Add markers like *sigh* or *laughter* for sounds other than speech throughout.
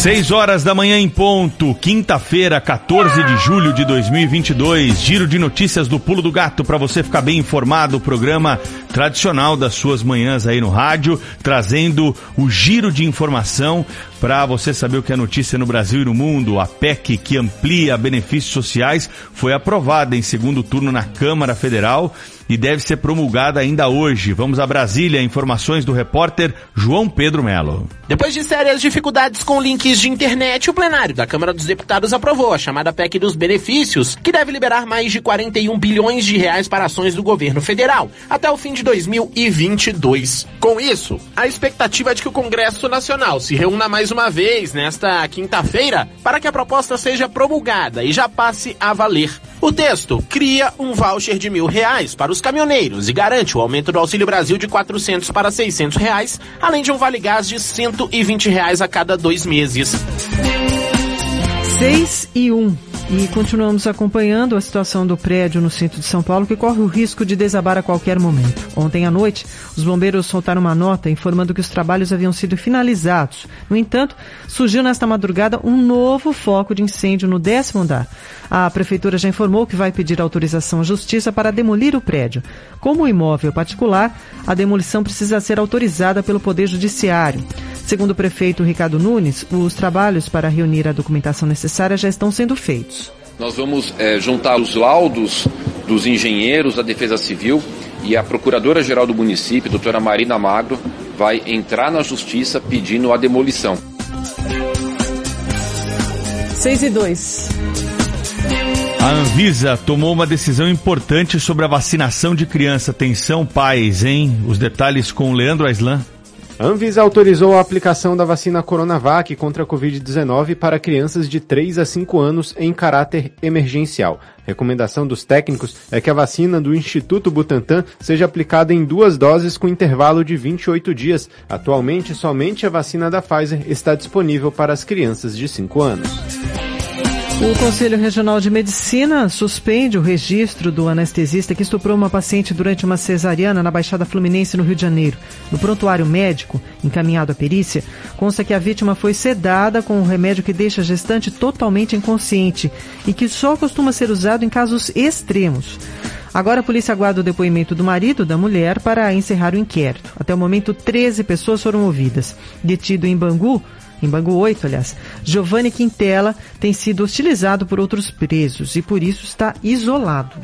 6 horas da manhã em ponto, quinta-feira, 14 de julho de 2022. Giro de notícias do Pulo do Gato para você ficar bem informado. O programa tradicional das suas manhãs aí no rádio, trazendo o giro de informação para você saber o que é notícia no Brasil e no mundo. A PEC que amplia benefícios sociais foi aprovada em segundo turno na Câmara Federal e deve ser promulgada ainda hoje. Vamos a Brasília, informações do repórter João Pedro Melo. Depois de sérias dificuldades com links de internet, o plenário da Câmara dos Deputados aprovou a chamada PEC dos benefícios, que deve liberar mais de 41 bilhões de reais para ações do governo federal até o fim de 2022. Com isso, a expectativa é de que o Congresso Nacional se reúna mais uma vez nesta quinta-feira para que a proposta seja promulgada e já passe a valer. O texto cria um voucher de mil reais para os caminhoneiros e garante o aumento do Auxílio Brasil de 400 para 600 reais, além de um vale gás de 120 reais a cada dois meses. 6 e 1. E continuamos acompanhando a situação do prédio no centro de São Paulo, que corre o risco de desabar a qualquer momento. Ontem à noite, os bombeiros soltaram uma nota informando que os trabalhos haviam sido finalizados. No entanto, surgiu nesta madrugada um novo foco de incêndio no décimo andar. A prefeitura já informou que vai pedir autorização à justiça para demolir o prédio. Como imóvel particular, a demolição precisa ser autorizada pelo Poder Judiciário. Segundo o prefeito Ricardo Nunes, os trabalhos para reunir a documentação necessária já estão sendo feitos. Nós vamos é, juntar os laudos dos engenheiros da Defesa Civil e a Procuradora-Geral do município, doutora Marina Magro, vai entrar na justiça pedindo a demolição. 6 e 2. A Anvisa tomou uma decisão importante sobre a vacinação de criança. Atenção, pais, hein? Os detalhes com o Leandro Aislan. A Anvisa autorizou a aplicação da vacina Coronavac contra a Covid-19 para crianças de 3 a 5 anos em caráter emergencial. Recomendação dos técnicos é que a vacina do Instituto Butantan seja aplicada em duas doses com intervalo de 28 dias. Atualmente, somente a vacina da Pfizer está disponível para as crianças de 5 anos. O Conselho Regional de Medicina suspende o registro do anestesista que estuprou uma paciente durante uma cesariana na Baixada Fluminense, no Rio de Janeiro. No prontuário médico, encaminhado à perícia, consta que a vítima foi sedada com um remédio que deixa a gestante totalmente inconsciente e que só costuma ser usado em casos extremos. Agora a polícia aguarda o depoimento do marido da mulher para encerrar o inquérito. Até o momento, 13 pessoas foram ouvidas. Detido em Bangu, em Bangu 8, aliás, Giovanni Quintela tem sido hostilizado por outros presos e por isso está isolado.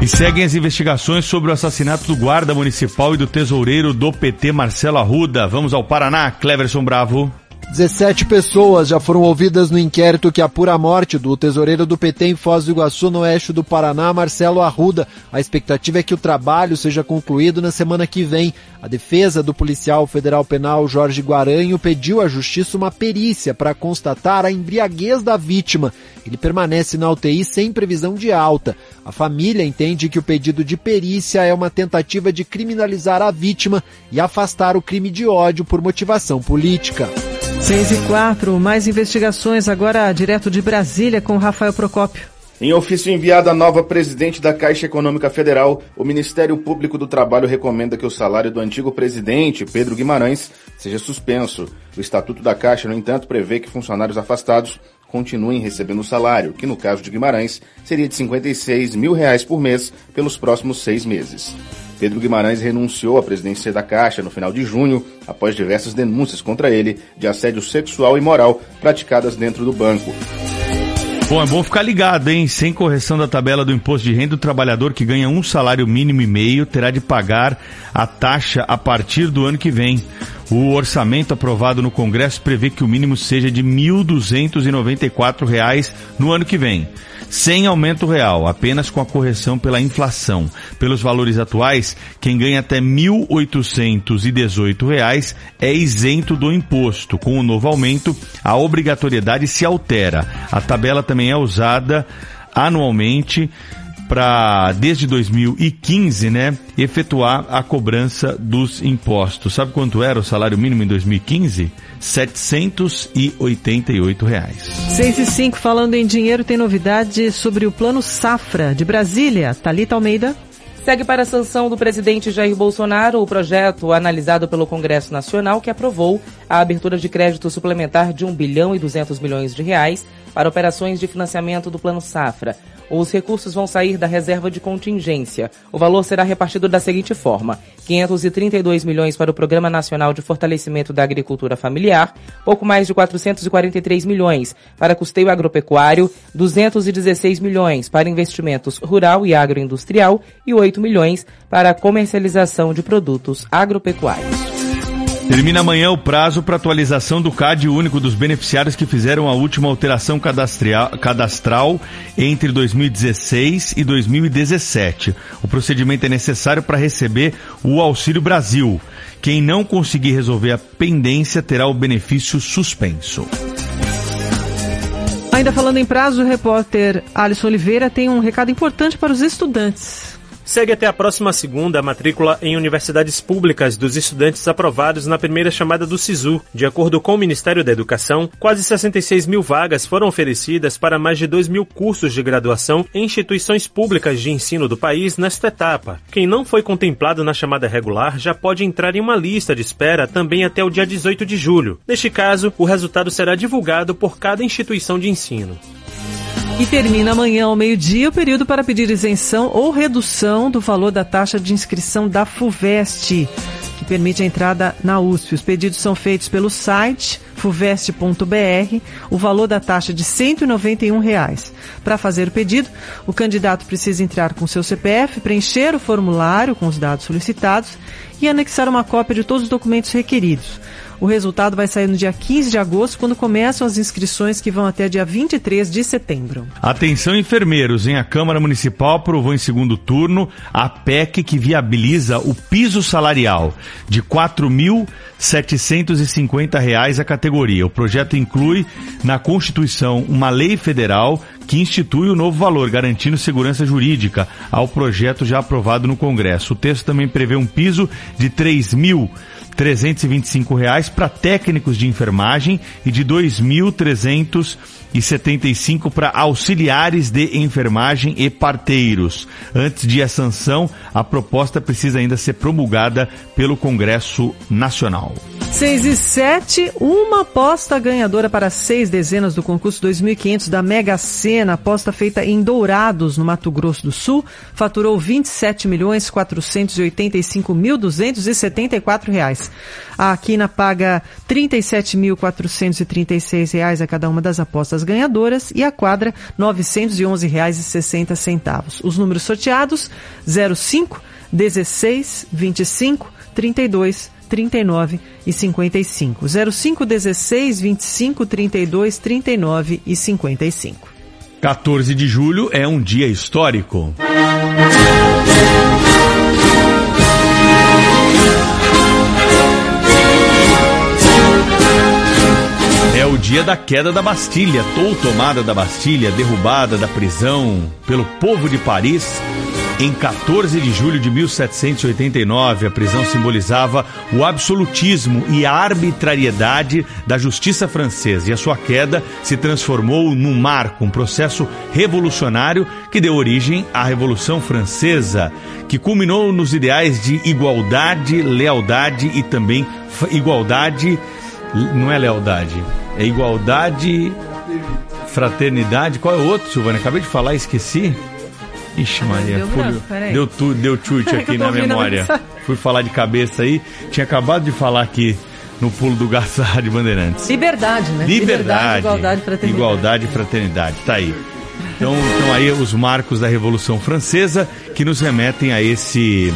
E seguem as investigações sobre o assassinato do guarda municipal e do tesoureiro do PT, Marcelo Arruda. Vamos ao Paraná, Cleverson Bravo. 17 pessoas já foram ouvidas no inquérito que apura a morte do tesoureiro do PT em Foz do Iguaçu, no oeste do Paraná, Marcelo Arruda. A expectativa é que o trabalho seja concluído na semana que vem. A defesa do policial federal penal Jorge Guaranho pediu à justiça uma perícia para constatar a embriaguez da vítima. Ele permanece na UTI sem previsão de alta. A família entende que o pedido de perícia é uma tentativa de criminalizar a vítima e afastar o crime de ódio por motivação política. 6 e 4, mais investigações agora direto de Brasília com Rafael Procópio. Em ofício enviado à nova presidente da Caixa Econômica Federal, o Ministério Público do Trabalho recomenda que o salário do antigo presidente, Pedro Guimarães, seja suspenso. O Estatuto da Caixa, no entanto, prevê que funcionários afastados continuem recebendo o salário, que no caso de Guimarães seria de 56 mil reais por mês pelos próximos seis meses. Pedro Guimarães renunciou à presidência da Caixa no final de junho, após diversas denúncias contra ele de assédio sexual e moral praticadas dentro do banco. Bom, é bom ficar ligado, hein? Sem correção da tabela do imposto de renda, o trabalhador que ganha um salário mínimo e meio terá de pagar a taxa a partir do ano que vem. O orçamento aprovado no Congresso prevê que o mínimo seja de R$ 1.294 no ano que vem sem aumento real, apenas com a correção pela inflação. Pelos valores atuais, quem ganha até R$ 1.818 é isento do imposto. Com o novo aumento, a obrigatoriedade se altera. A tabela também é usada anualmente para, desde 2015, né, efetuar a cobrança dos impostos. Sabe quanto era o salário mínimo em 2015? 788 reais. 6 e 5, falando em dinheiro, tem novidade sobre o Plano Safra de Brasília. Talita Almeida. Segue para a sanção do presidente Jair Bolsonaro o projeto analisado pelo Congresso Nacional que aprovou a abertura de crédito suplementar de 1 bilhão e 200 milhões de reais para operações de financiamento do Plano Safra. Os recursos vão sair da reserva de contingência. O valor será repartido da seguinte forma: 532 milhões para o Programa Nacional de Fortalecimento da Agricultura Familiar, pouco mais de 443 milhões para custeio agropecuário, 216 milhões para investimentos rural e agroindustrial e 8 milhões para comercialização de produtos agropecuários. Termina amanhã o prazo para atualização do CAD único dos beneficiários que fizeram a última alteração cadastral entre 2016 e 2017. O procedimento é necessário para receber o Auxílio Brasil. Quem não conseguir resolver a pendência terá o benefício suspenso. Ainda falando em prazo, o repórter Alisson Oliveira tem um recado importante para os estudantes. Segue até a próxima segunda a matrícula em universidades públicas dos estudantes aprovados na primeira chamada do SISU. De acordo com o Ministério da Educação, quase 66 mil vagas foram oferecidas para mais de 2 mil cursos de graduação em instituições públicas de ensino do país nesta etapa. Quem não foi contemplado na chamada regular já pode entrar em uma lista de espera também até o dia 18 de julho. Neste caso, o resultado será divulgado por cada instituição de ensino. E termina amanhã ao meio-dia o período para pedir isenção ou redução do valor da taxa de inscrição da FUVEST, que permite a entrada na USP. Os pedidos são feitos pelo site fuvest.br, o valor da taxa de 191 reais. Para fazer o pedido, o candidato precisa entrar com seu CPF, preencher o formulário com os dados solicitados e anexar uma cópia de todos os documentos requeridos. O resultado vai sair no dia 15 de agosto, quando começam as inscrições que vão até dia 23 de setembro. Atenção, enfermeiros, em a Câmara Municipal aprovou em segundo turno a PEC que viabiliza o piso salarial de R$ 4.750 a categoria. O projeto inclui na Constituição uma lei federal que institui o novo valor, garantindo segurança jurídica ao projeto já aprovado no Congresso. O texto também prevê um piso de R$ 3 mil 325 reais para técnicos de enfermagem e de 2.375 para auxiliares de enfermagem e parteiros. Antes de a sanção, a proposta precisa ainda ser promulgada pelo Congresso Nacional. 6 e 7, uma aposta ganhadora para seis dezenas do concurso 2500 da Mega Sena, aposta feita em Dourados, no Mato Grosso do Sul, faturou 27 milhões 485 mil 274 reais. A Quina paga 37.436 reais a cada uma das apostas ganhadoras e a quadra 911 reais e 60 centavos. Os números sorteados 05, 16, 25, 32, 39 e 55. 05 16 25 32 39 e 55. 14 de julho é um dia histórico. O dia da queda da Bastilha, ou tomada da Bastilha, derrubada da prisão pelo povo de Paris. Em 14 de julho de 1789, a prisão simbolizava o absolutismo e a arbitrariedade da justiça francesa. E a sua queda se transformou num marco, um processo revolucionário que deu origem à Revolução Francesa, que culminou nos ideais de igualdade, lealdade e também igualdade, não é lealdade, é igualdade, fraternidade. Qual é o outro, Silvana? Acabei de falar e esqueci. Ixi, Maria, deu fui- branco, deu, tu, deu chute *laughs* aqui na memória. Fui falar de cabeça aí. Tinha acabado de falar aqui no pulo do da Rádio *laughs* Bandeirantes. Liberdade, né? Liberdade, igualdade, fraternidade. igualdade e fraternidade. Tá aí. Então, então aí os marcos da Revolução Francesa que nos remetem a esse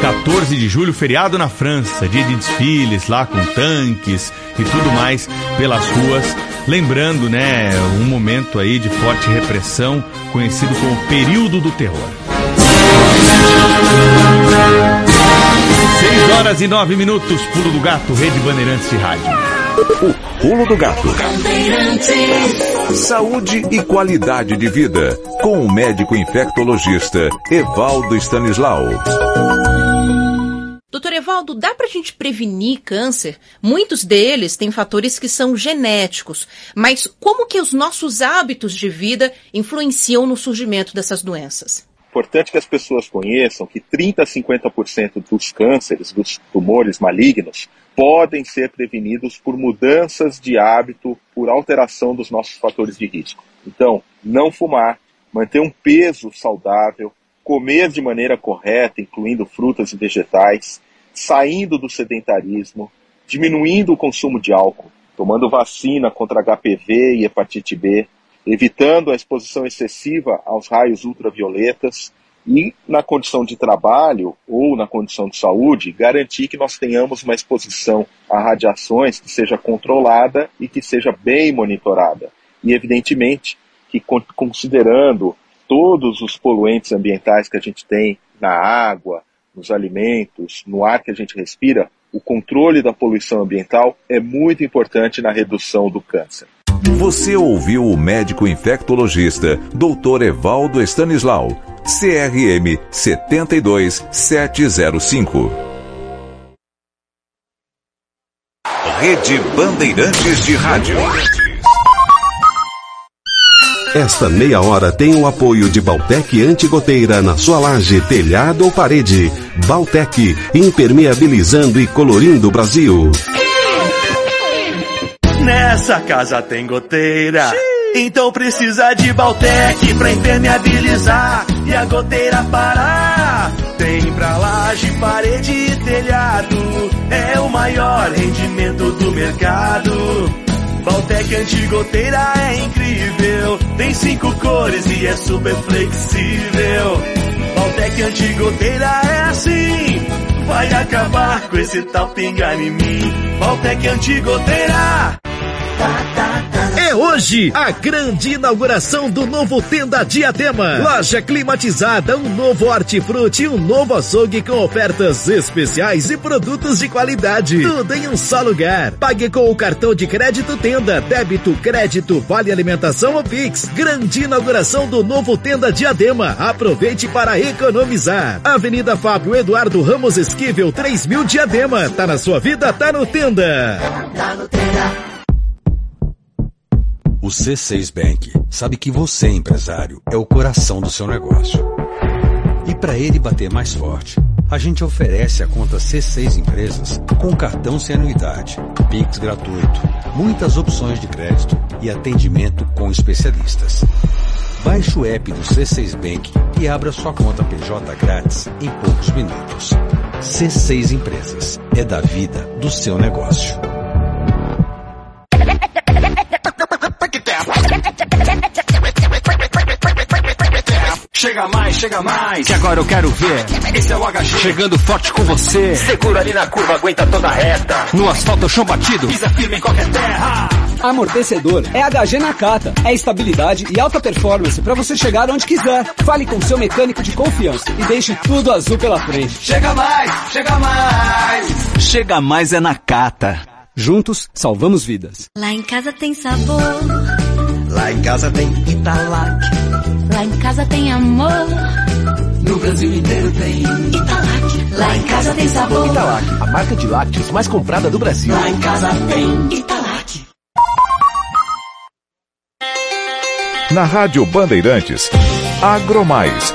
14 de julho, feriado na França, dia de desfiles lá com tanques e tudo mais pelas ruas. Lembrando, né, um momento aí de forte repressão, conhecido como período do terror. 6 horas e 9 minutos, pulo do gato, Rede Bandeirantes de Rádio. Pulo do Gato. Saúde e qualidade de vida. Com o médico infectologista Evaldo Stanislau. Doutor Evaldo, dá pra gente prevenir câncer? Muitos deles têm fatores que são genéticos, mas como que os nossos hábitos de vida influenciam no surgimento dessas doenças? Importante que as pessoas conheçam que 30 a 50% dos cânceres, dos tumores malignos, podem ser prevenidos por mudanças de hábito, por alteração dos nossos fatores de risco. Então, não fumar, manter um peso saudável, comer de maneira correta, incluindo frutas e vegetais, saindo do sedentarismo, diminuindo o consumo de álcool, tomando vacina contra HPV e hepatite B, evitando a exposição excessiva aos raios ultravioletas e, na condição de trabalho ou na condição de saúde, garantir que nós tenhamos uma exposição a radiações que seja controlada e que seja bem monitorada. E, evidentemente, que con- considerando todos os poluentes ambientais que a gente tem na água, nos alimentos, no ar que a gente respira, o controle da poluição ambiental é muito importante na redução do câncer. Você ouviu o médico infectologista Dr. Evaldo Stanislau. CRM 72705. Rede Bandeirantes de Rádio. Esta meia hora tem o apoio de Baltec Antigoteira na sua laje, telhado ou parede. Baltec, impermeabilizando e colorindo o Brasil. Nessa casa tem goteira. Então precisa de Baltec pra impermeabilizar e a goteira parar. Tem pra laje, parede e telhado. É o maior rendimento do mercado. Baltec antigoteira é incrível. Cinco cores e é super flexível. Baltec antigoteira é assim. Vai acabar com esse tal pingar em mim. Baltec antigoteira. É hoje a grande inauguração do novo Tenda Diadema. Loja climatizada, um novo hortifruti e um novo açougue com ofertas especiais e produtos de qualidade. Tudo em um só lugar. Pague com o cartão de crédito Tenda, débito, crédito, vale alimentação ou Pix. Grande inauguração do novo Tenda Diadema. Aproveite para economizar. Avenida Fábio Eduardo Ramos Esquivel, 3000 Diadema. Tá na sua vida, tá no Tenda. Tá no Tenda. O C6 Bank sabe que você, empresário, é o coração do seu negócio. E para ele bater mais forte, a gente oferece a conta C6 Empresas com cartão sem anuidade, Pix gratuito, muitas opções de crédito e atendimento com especialistas. Baixe o app do C6 Bank e abra sua conta PJ grátis em poucos minutos. C6 Empresas é da vida do seu negócio. Chega mais, chega mais. Que agora eu quero ver. Esse é o HG. Chegando forte com você. Segura ali na curva, aguenta toda a reta. No asfalto, chão batido. Pisa firme em qualquer terra. Amortecedor é HG Nakata. É estabilidade e alta performance para você chegar onde quiser. Fale com seu mecânico de confiança e deixe tudo azul pela frente. Chega mais, chega mais. Chega mais é Nakata. Juntos, salvamos vidas. Lá em casa tem sabor. Lá em casa tem Italac. Lá em casa tem amor. No Brasil inteiro tem Italac. Lá em casa tem sabor. Italac, a marca de lácteos mais comprada do Brasil. Lá em casa tem Italac. Na Rádio Bandeirantes, Agromais.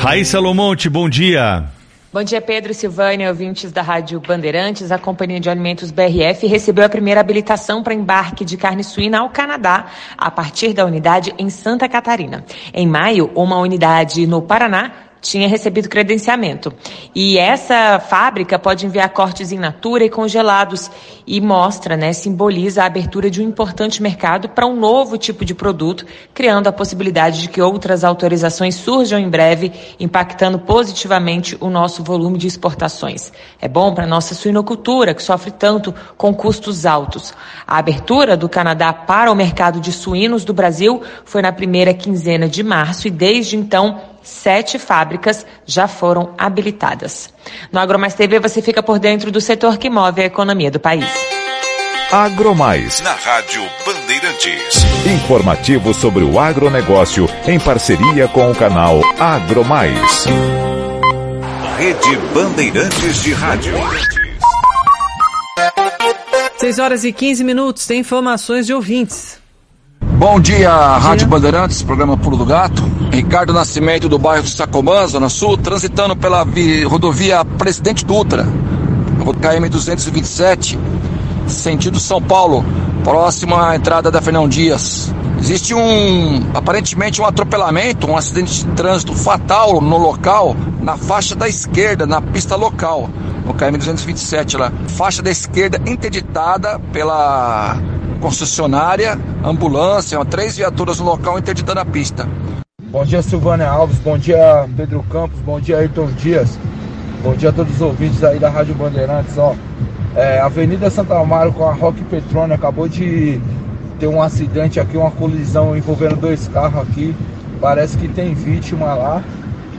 Raíssa Lomonte, bom dia. Bom dia, Pedro Silvânia, ouvintes da Rádio Bandeirantes. A Companhia de Alimentos BRF recebeu a primeira habilitação para embarque de carne suína ao Canadá, a partir da unidade em Santa Catarina. Em maio, uma unidade no Paraná tinha recebido credenciamento. E essa fábrica pode enviar cortes in natura e congelados e mostra, né, simboliza a abertura de um importante mercado para um novo tipo de produto, criando a possibilidade de que outras autorizações surjam em breve, impactando positivamente o nosso volume de exportações. É bom para a nossa suinocultura, que sofre tanto com custos altos. A abertura do Canadá para o mercado de suínos do Brasil foi na primeira quinzena de março e desde então sete fábricas já foram habilitadas. No AgroMais TV você fica por dentro do setor que move a economia do país. AgroMais. Na Rádio Bandeirantes. Informativo sobre o agronegócio em parceria com o canal AgroMais. Rede Bandeirantes de Rádio. 6 horas e 15 minutos, tem informações de ouvintes. Bom dia, Rádio Bandeirantes, programa Pulo do Gato. Ricardo Nascimento do bairro Sacomã, Zona Sul, transitando pela rodovia Presidente Dutra, KM 227, sentido São Paulo, próxima à entrada da Fernão Dias. Existe um, aparentemente, um atropelamento, um acidente de trânsito fatal no local, na faixa da esquerda, na pista local, no KM 227 lá. Faixa da esquerda interditada pela concessionária, ambulância, três viaturas no local interditando a pista. Bom dia, Silvânia Alves. Bom dia, Pedro Campos. Bom dia, Ayrton Dias. Bom dia a todos os ouvintes aí da Rádio Bandeirantes. Ó, é, Avenida Santa Amaro com a Rock Petrônio acabou de ter um acidente aqui, uma colisão envolvendo dois carros aqui. Parece que tem vítima lá.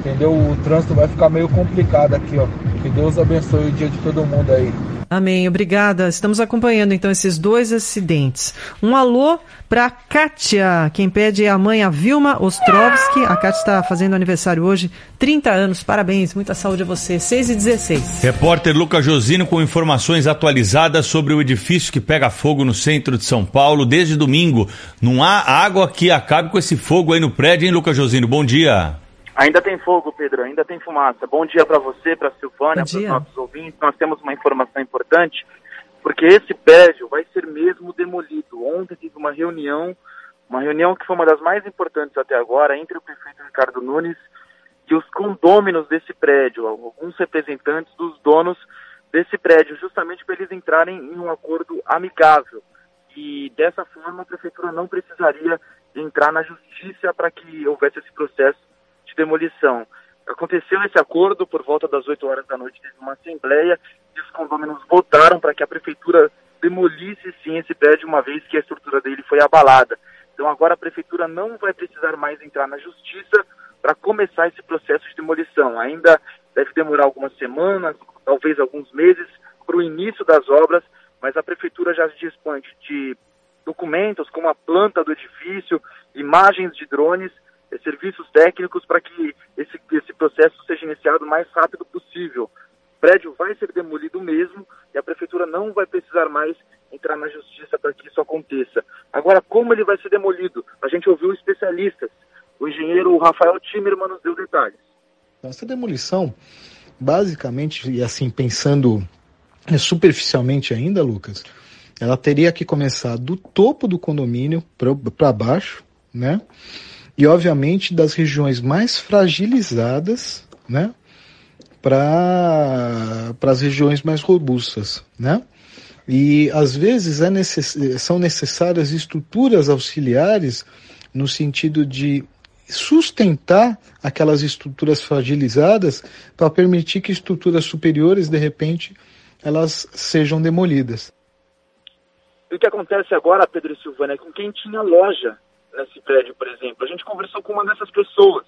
Entendeu? O trânsito vai ficar meio complicado aqui, ó. Que Deus abençoe o dia de todo mundo aí. Amém, obrigada. Estamos acompanhando então esses dois acidentes. Um alô para Kátia, quem pede é a mãe a Vilma Ostrovski. A Kátia está fazendo aniversário hoje, 30 anos, parabéns, muita saúde a você. 6 e 16. Repórter Lucas Josino com informações atualizadas sobre o edifício que pega fogo no centro de São Paulo desde domingo. Não há água que acabe com esse fogo aí no prédio, hein, Lucas Josino? Bom dia. Ainda tem fogo, Pedro, ainda tem fumaça. Bom dia para você, para a Silvânia, para os nossos ouvintes. Nós temos uma informação importante, porque esse prédio vai ser mesmo demolido. Ontem tive uma reunião, uma reunião que foi uma das mais importantes até agora, entre o prefeito Ricardo Nunes e os condôminos desse prédio, alguns representantes dos donos desse prédio, justamente para eles entrarem em um acordo amigável. E dessa forma a prefeitura não precisaria entrar na justiça para que houvesse esse processo de demolição. Aconteceu esse acordo por volta das 8 horas da noite, teve uma assembleia e os condôminos votaram para que a prefeitura demolisse sim esse prédio uma vez que a estrutura dele foi abalada. Então agora a prefeitura não vai precisar mais entrar na justiça para começar esse processo de demolição. Ainda deve demorar algumas semanas, talvez alguns meses, para o início das obras, mas a prefeitura já dispõe de documentos como a planta do edifício, imagens de drones, serviços técnicos para que esse, esse processo seja iniciado o mais rápido possível. O prédio vai ser demolido mesmo e a prefeitura não vai precisar mais entrar na justiça para que isso aconteça. Agora, como ele vai ser demolido? A gente ouviu especialistas. O engenheiro Rafael Timerman nos deu detalhes. Essa demolição, basicamente, e assim, pensando superficialmente ainda, Lucas, ela teria que começar do topo do condomínio para baixo, né? E obviamente das regiões mais fragilizadas, né? Para as regiões mais robustas, né? E às vezes é necess... são necessárias estruturas auxiliares no sentido de sustentar aquelas estruturas fragilizadas para permitir que estruturas superiores, de repente, elas sejam demolidas. E o que acontece agora, Pedro e Silvana, é com quem tinha loja nesse prédio, por exemplo. A gente conversou com uma dessas pessoas,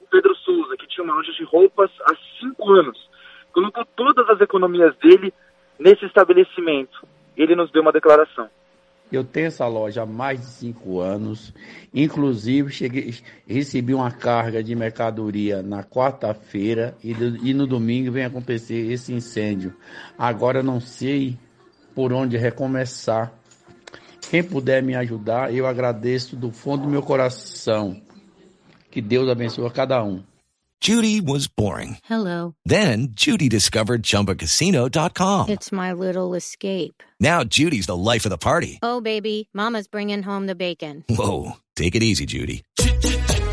o Pedro Souza, que tinha uma loja de roupas há cinco anos. Colocou todas as economias dele nesse estabelecimento. Ele nos deu uma declaração. Eu tenho essa loja há mais de cinco anos. Inclusive, cheguei, recebi uma carga de mercadoria na quarta-feira e, e, no domingo vem acontecer esse incêndio. Agora não sei por onde recomeçar. Quem puder me ajudar, eu agradeço do fundo do meu coração. Que Deus abençoe a cada um. Judy was boring. Hello. Then Judy discovered chumbacasino.com. It's my little escape. Now Judy's the life of the party. Oh, baby, Mama's bringing home the bacon. Whoa. Take it easy, Judy.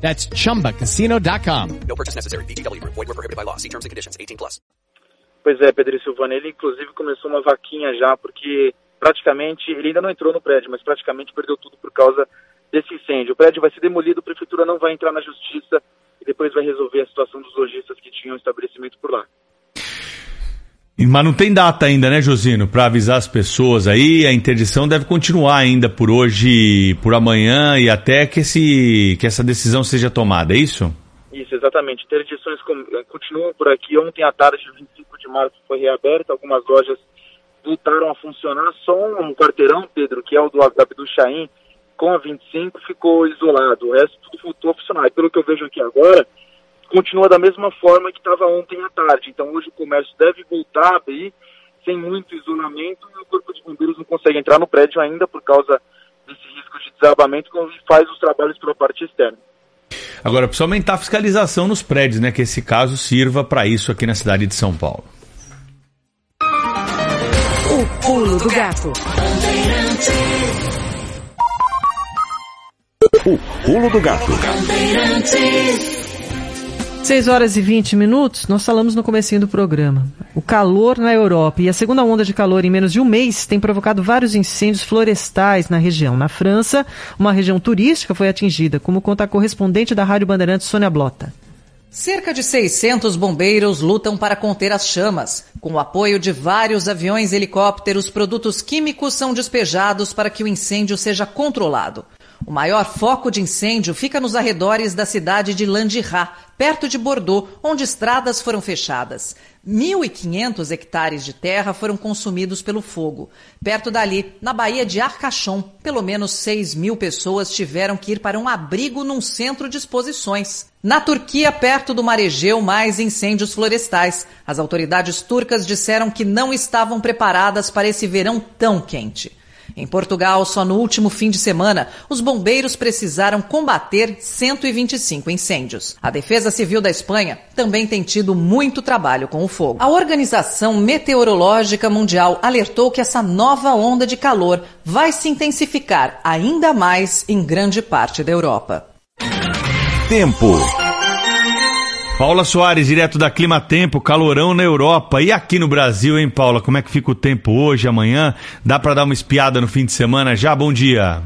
That's ChumbaCasino.com. No purchase necessary. BGW. Void were prohibited by law. See terms and conditions. 18 plus. Pois é, Pedro Silvana, ele inclusive começou uma vaquinha já, porque praticamente, ele ainda não entrou no prédio, mas praticamente perdeu tudo por causa desse incêndio. O prédio vai ser demolido, a prefeitura não vai entrar na justiça e depois vai resolver a situação dos lojistas que tinham estabelecimento por lá. Mas não tem data ainda, né, Josino, para avisar as pessoas aí. A interdição deve continuar ainda por hoje, por amanhã e até que, esse, que essa decisão seja tomada, é isso? Isso, exatamente. Interdições eh, continuam por aqui. Ontem à tarde, 25 de março, foi reaberta. Algumas lojas voltaram a funcionar. Só um quarteirão, Pedro, que é o do Abdu Chaim, com a 25, ficou isolado. O resto tudo voltou a funcionar. E pelo que eu vejo aqui agora, continua da mesma forma que estava ontem à tarde. Então hoje o comércio deve voltar a abrir sem muito isolamento e o Corpo de Bombeiros não consegue entrar no prédio ainda por causa desse risco de desabamento quando faz os trabalhos pela parte externa. Agora, precisa aumentar a fiscalização nos prédios, né? Que esse caso sirva para isso aqui na cidade de São Paulo. O pulo do gato. O pulo do gato. 6 horas e 20 minutos, nós falamos no comecinho do programa. O calor na Europa e a segunda onda de calor em menos de um mês tem provocado vários incêndios florestais na região. Na França, uma região turística foi atingida, como conta a correspondente da Rádio Bandeirantes, Sônia Blota. Cerca de 600 bombeiros lutam para conter as chamas. Com o apoio de vários aviões e helicópteros, produtos químicos são despejados para que o incêndio seja controlado. O maior foco de incêndio fica nos arredores da cidade de Landirat, perto de Bordeaux, onde estradas foram fechadas. 1.500 hectares de terra foram consumidos pelo fogo. Perto dali, na Baía de Arcachon, pelo menos 6 mil pessoas tiveram que ir para um abrigo num centro de exposições. Na Turquia, perto do Mar Egeu, mais incêndios florestais. As autoridades turcas disseram que não estavam preparadas para esse verão tão quente. Em Portugal, só no último fim de semana, os bombeiros precisaram combater 125 incêndios. A Defesa Civil da Espanha também tem tido muito trabalho com o fogo. A Organização Meteorológica Mundial alertou que essa nova onda de calor vai se intensificar ainda mais em grande parte da Europa. Tempo. Paula Soares, direto da Clima Tempo, calorão na Europa. E aqui no Brasil, hein, Paula? Como é que fica o tempo hoje, amanhã? Dá para dar uma espiada no fim de semana já? Bom dia.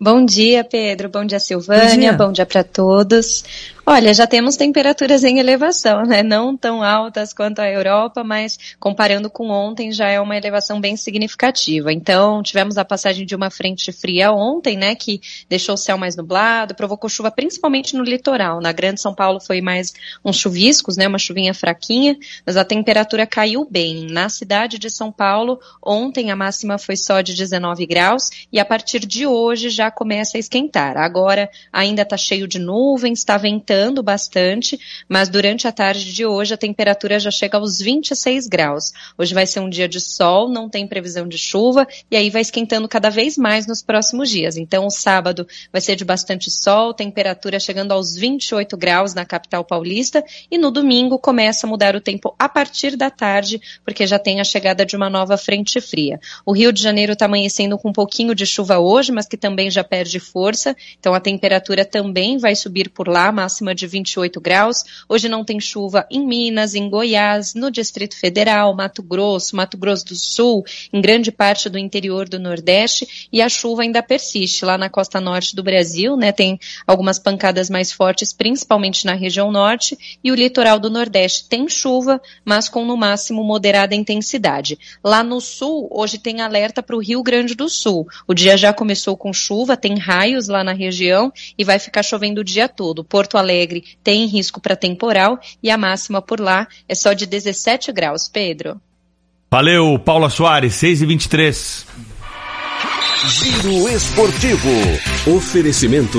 Bom dia, Pedro. Bom dia, Silvânia. Bom dia, dia para todos. Olha, já temos temperaturas em elevação, né? Não tão altas quanto a Europa, mas comparando com ontem já é uma elevação bem significativa. Então, tivemos a passagem de uma frente fria ontem, né, que deixou o céu mais nublado, provocou chuva principalmente no litoral. Na Grande São Paulo foi mais uns chuviscos, né, uma chuvinha fraquinha, mas a temperatura caiu bem. Na cidade de São Paulo, ontem a máxima foi só de 19 graus e a partir de hoje já começa a esquentar. Agora ainda está cheio de nuvens, está ventando bastante, mas durante a tarde de hoje a temperatura já chega aos 26 graus. Hoje vai ser um dia de sol, não tem previsão de chuva, e aí vai esquentando cada vez mais nos próximos dias. Então, o sábado vai ser de bastante sol, temperatura chegando aos 28 graus na capital paulista, e no domingo começa a mudar o tempo a partir da tarde, porque já tem a chegada de uma nova frente fria. O Rio de Janeiro está amanhecendo com um pouquinho de chuva hoje, mas que também já perde força, então a temperatura também vai subir por lá, máxima máxima de 28 graus. Hoje não tem chuva em Minas, em Goiás, no Distrito Federal, Mato Grosso, Mato Grosso do Sul, em grande parte do interior do Nordeste, e a chuva ainda persiste lá na costa norte do Brasil, né? Tem algumas pancadas mais fortes, principalmente na região norte, e o litoral do Nordeste tem chuva, mas com no máximo moderada intensidade. Lá no sul, hoje tem alerta para o Rio Grande do Sul. O dia já começou com chuva, tem raios lá na região e vai ficar chovendo o dia todo. Porto Alegre Alegre tem risco para temporal e a máxima por lá é só de 17 graus. Pedro. Valeu, Paula Soares, 6 e 23 Giro Esportivo. Oferecimento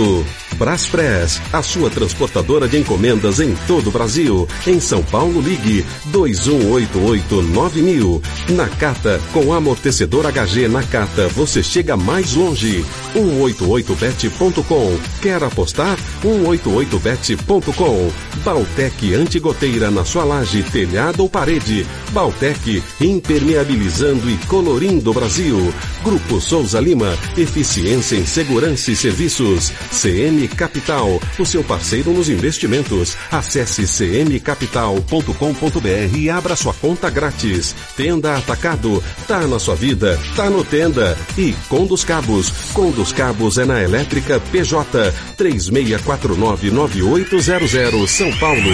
Braspress, a sua transportadora de encomendas em todo o Brasil. Em São Paulo, ligue 21889000. Nakata, com amortecedor HG Nakata, você chega mais longe. 188bet.com. Quer apostar? 188bet.com. Baltec Antigoteira na sua laje, telhado ou parede. Baltec, impermeabilizando e colorindo o Brasil. Grupo Souza Lima, eficiência em segurança e serviços. CM Capital, o seu parceiro nos investimentos. Acesse cmcapital.com.br e abra sua conta grátis. Tenda Atacado, tá na sua vida, tá no Tenda. E Condos Cabos, Condos Cabos é na Elétrica PJ 36499800 São Paulo.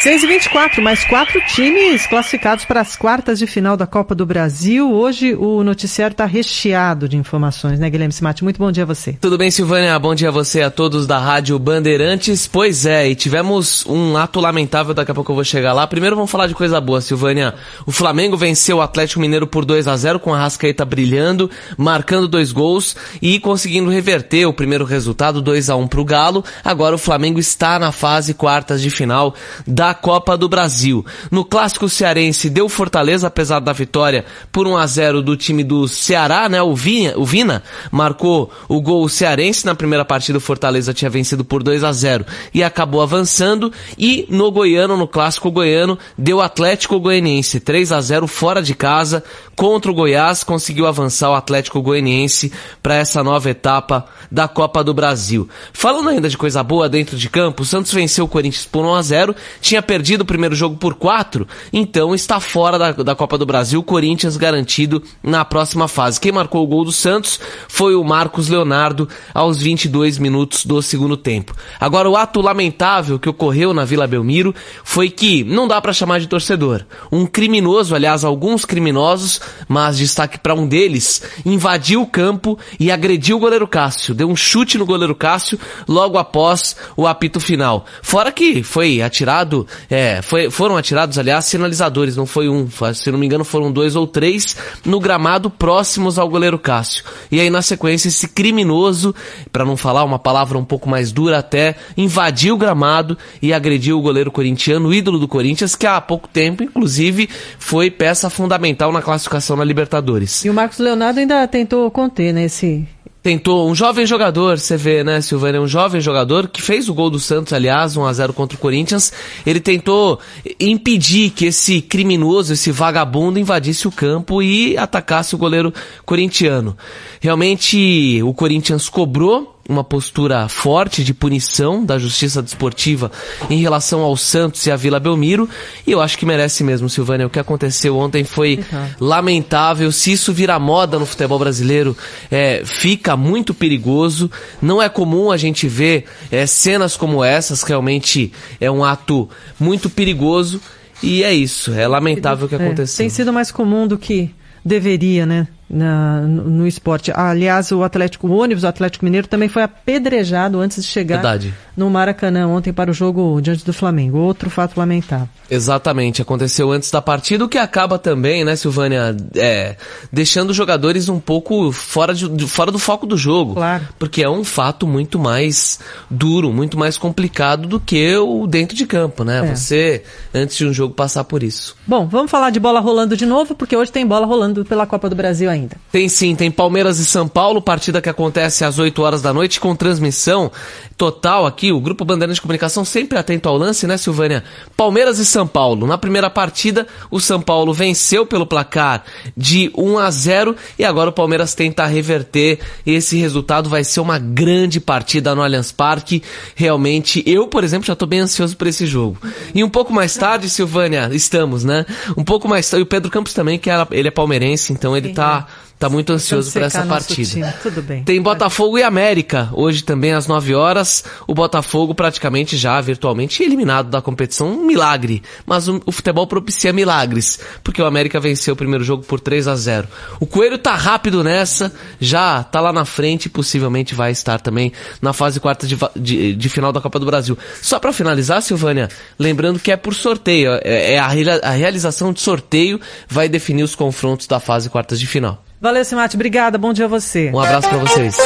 6 e 24 mais quatro times classificados para as quartas de final da Copa do Brasil. Hoje o noticiário está recheado de informações, né, Guilherme Simati? Muito bom dia a você. Tudo bem, Silvânia? Bom dia a você, a todos da Rádio Bandeirantes. Pois é, e tivemos um ato lamentável, daqui a pouco eu vou chegar lá. Primeiro vamos falar de coisa boa, Silvânia. O Flamengo venceu o Atlético Mineiro por 2 a 0 com a Rascaeta brilhando, marcando dois gols e conseguindo reverter o primeiro resultado, 2 a 1 para o Galo. Agora o Flamengo está na fase quartas de final da Copa do Brasil. No clássico cearense deu Fortaleza, apesar da vitória por 1 a 0 do time do Ceará, né? O Vina, o Vina marcou o gol cearense na primeira partida. O Fortaleza tinha vencido por 2 a 0 e acabou avançando. E no Goiano, no clássico goiano, deu Atlético Goianiense 3 a 0 fora de casa contra o Goiás, conseguiu avançar o Atlético Goianiense para essa nova etapa da Copa do Brasil. Falando ainda de coisa boa dentro de campo, o Santos venceu o Corinthians por 1 a 0, tinha perdido o primeiro jogo por 4, então está fora da, da Copa do Brasil, Corinthians garantido na próxima fase. Quem marcou o gol do Santos foi o Marcos Leonardo aos 22 minutos do segundo tempo. Agora o ato lamentável que ocorreu na Vila Belmiro foi que não dá para chamar de torcedor. Um criminoso, aliás, alguns criminosos, mas destaque para um deles, invadiu o campo e agrediu o goleiro Cássio, deu um chute no goleiro Cássio logo após o apito final. Fora que foi atirado é, foi, foram atirados, aliás, sinalizadores, não foi um, se não me engano foram dois ou três, no gramado próximos ao goleiro Cássio. E aí na sequência esse criminoso, para não falar uma palavra um pouco mais dura até, invadiu o gramado e agrediu o goleiro corintiano, ídolo do Corinthians, que há pouco tempo, inclusive, foi peça fundamental na classificação na Libertadores. E o Marcos Leonardo ainda tentou conter, né, esse, tentou um jovem jogador, você vê, né, Silvânia, um jovem jogador que fez o gol do Santos, aliás, 1 a 0 contra o Corinthians. Ele tentou impedir que esse criminoso, esse vagabundo invadisse o campo e atacasse o goleiro corintiano. Realmente o Corinthians cobrou uma postura forte de punição da justiça desportiva em relação ao Santos e à Vila Belmiro. E eu acho que merece mesmo, Silvânia. O que aconteceu ontem foi uhum. lamentável. Se isso virar moda no futebol brasileiro, é, fica muito perigoso. Não é comum a gente ver é, cenas como essas. Realmente é um ato muito perigoso. E é isso. É lamentável o que é, aconteceu. Tem sido mais comum do que deveria, né? Na, no, esporte. Aliás, o Atlético, o ônibus do Atlético Mineiro também foi apedrejado antes de chegar Verdade. no Maracanã ontem para o jogo diante do Flamengo. Outro fato lamentável. Exatamente, aconteceu antes da partida, o que acaba também, né, Silvânia, é, deixando os jogadores um pouco fora, de, fora do foco do jogo. Claro. Porque é um fato muito mais duro, muito mais complicado do que o dentro de campo, né? É. Você, antes de um jogo, passar por isso. Bom, vamos falar de bola rolando de novo, porque hoje tem bola rolando pela Copa do Brasil ainda. Tem sim, tem Palmeiras e São Paulo, partida que acontece às 8 horas da noite, com transmissão total aqui, o Grupo Bandeira de Comunicação sempre atento ao lance, né, Silvânia? Palmeiras e São Paulo. Na primeira partida, o São Paulo venceu pelo placar de 1 a 0 e agora o Palmeiras tenta reverter. Esse resultado vai ser uma grande partida no Allianz Parque. Realmente, eu, por exemplo, já estou bem ansioso por esse jogo. E um pouco mais tarde, Silvânia, estamos, né? Um pouco mais tarde, e o Pedro Campos também, que era, ele é palmeirense, então ele está Tá muito ansioso por essa partida. Tudo bem. Tem Botafogo e América, hoje também às 9 horas. O Botafogo praticamente já virtualmente eliminado da competição, um milagre. Mas o, o, futebol propicia milagres, porque o América venceu o primeiro jogo por 3 a 0. O Coelho tá rápido nessa, já tá lá na frente e possivelmente vai estar também na fase quarta de, de, de final da Copa do Brasil. Só para finalizar, Silvânia, lembrando que é por sorteio, é, é a, a realização de sorteio vai definir os confrontos da fase quartas de final. Valeu, Simate. Obrigada. Bom dia a você. Um abraço para vocês.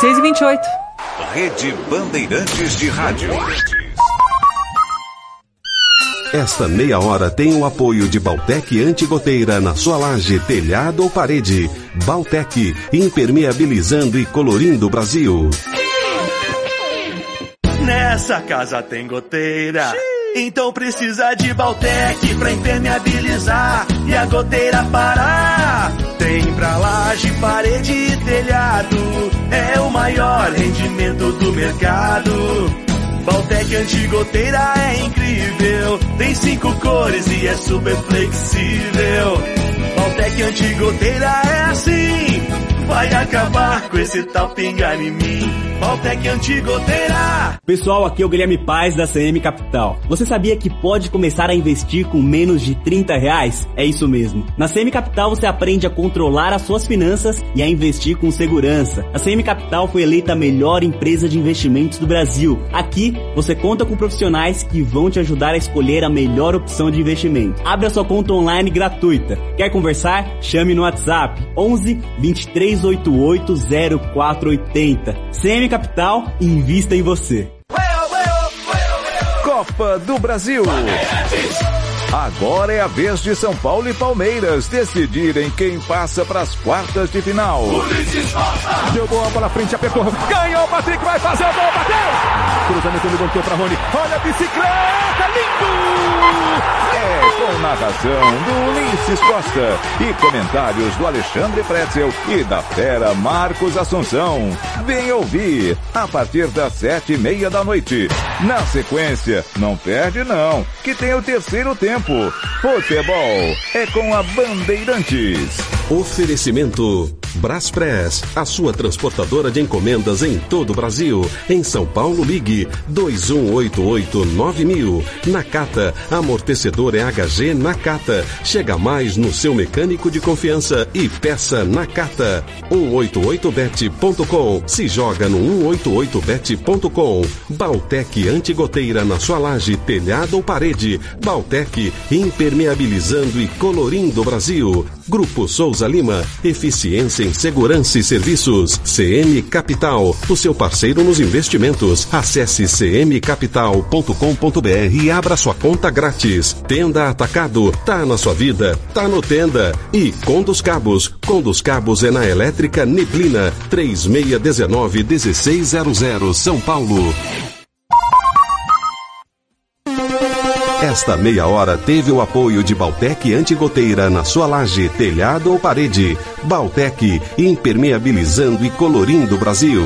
6 e 28 Rede Bandeirantes de Rádio. Esta meia hora tem o apoio de Baltec Antigoteira na sua laje, telhado ou parede. Baltec, impermeabilizando e colorindo o Brasil. Nessa casa tem goteira. Então precisa de Baltec pra impermeabilizar e a goteira parar. Tem pra laje, parede e telhado. É o maior rendimento do mercado. Baltec antigoteira é incrível. Tem cinco cores e é super flexível. Baltec antigoteira é assim. Vai acabar com esse tal pingar em mim. Baltec Antigoteira. Pessoal, aqui é o Guilherme Paz da CM Capital. Você sabia que pode começar a investir com menos de 30 reais? É isso mesmo. Na CM Capital você aprende a controlar as suas finanças e a investir com segurança. A CM Capital foi eleita a melhor empresa de investimentos do Brasil. Aqui você conta com profissionais que vão te ajudar a escolher a melhor opção de investimento. Abra sua conta online gratuita. Quer conversar? Chame no WhatsApp 11 2388 0480. CM Capital invista em você. Copa do Brasil. Agora é a vez de São Paulo e Palmeiras decidirem quem passa para as quartas de final. Jogou a bola frente, apertou, ganhou, o Patrick vai fazer o gol, bateu! Cruzamento ele voltou para Rony, olha a bicicleta, lindo! É com narração do Ulisses Costa e comentários do Alexandre Pretzel e da fera Marcos Assunção. Vem ouvir a partir das sete e meia da noite. Na sequência, não perde não, que tem o terceiro tempo. Futebol é com a Bandeirantes. Oferecimento Braspress, a sua transportadora de encomendas em todo o Brasil. Em São Paulo, ligue 21889000. Nakata, amortecedor EHG Nakata. Chega mais no seu mecânico de confiança e peça Nakata. 188bet.com. Se joga no 188bet.com. Baltec antigoteira na sua laje, telhado ou parede. Baltec impermeabilizando e colorindo o Brasil. Grupo Souza Lima, eficiência em segurança e serviços. CM Capital, o seu parceiro nos investimentos. Acesse cmcapital.com.br e abra sua conta grátis. Tenda Atacado, tá na sua vida, tá no Tenda. E Condos Cabos, Condos Cabos é na Elétrica Neblina, 3619 1600 São Paulo. Esta meia hora teve o apoio de Baltec Antigoteira na sua laje, telhado ou parede. Baltec, impermeabilizando e colorindo o Brasil.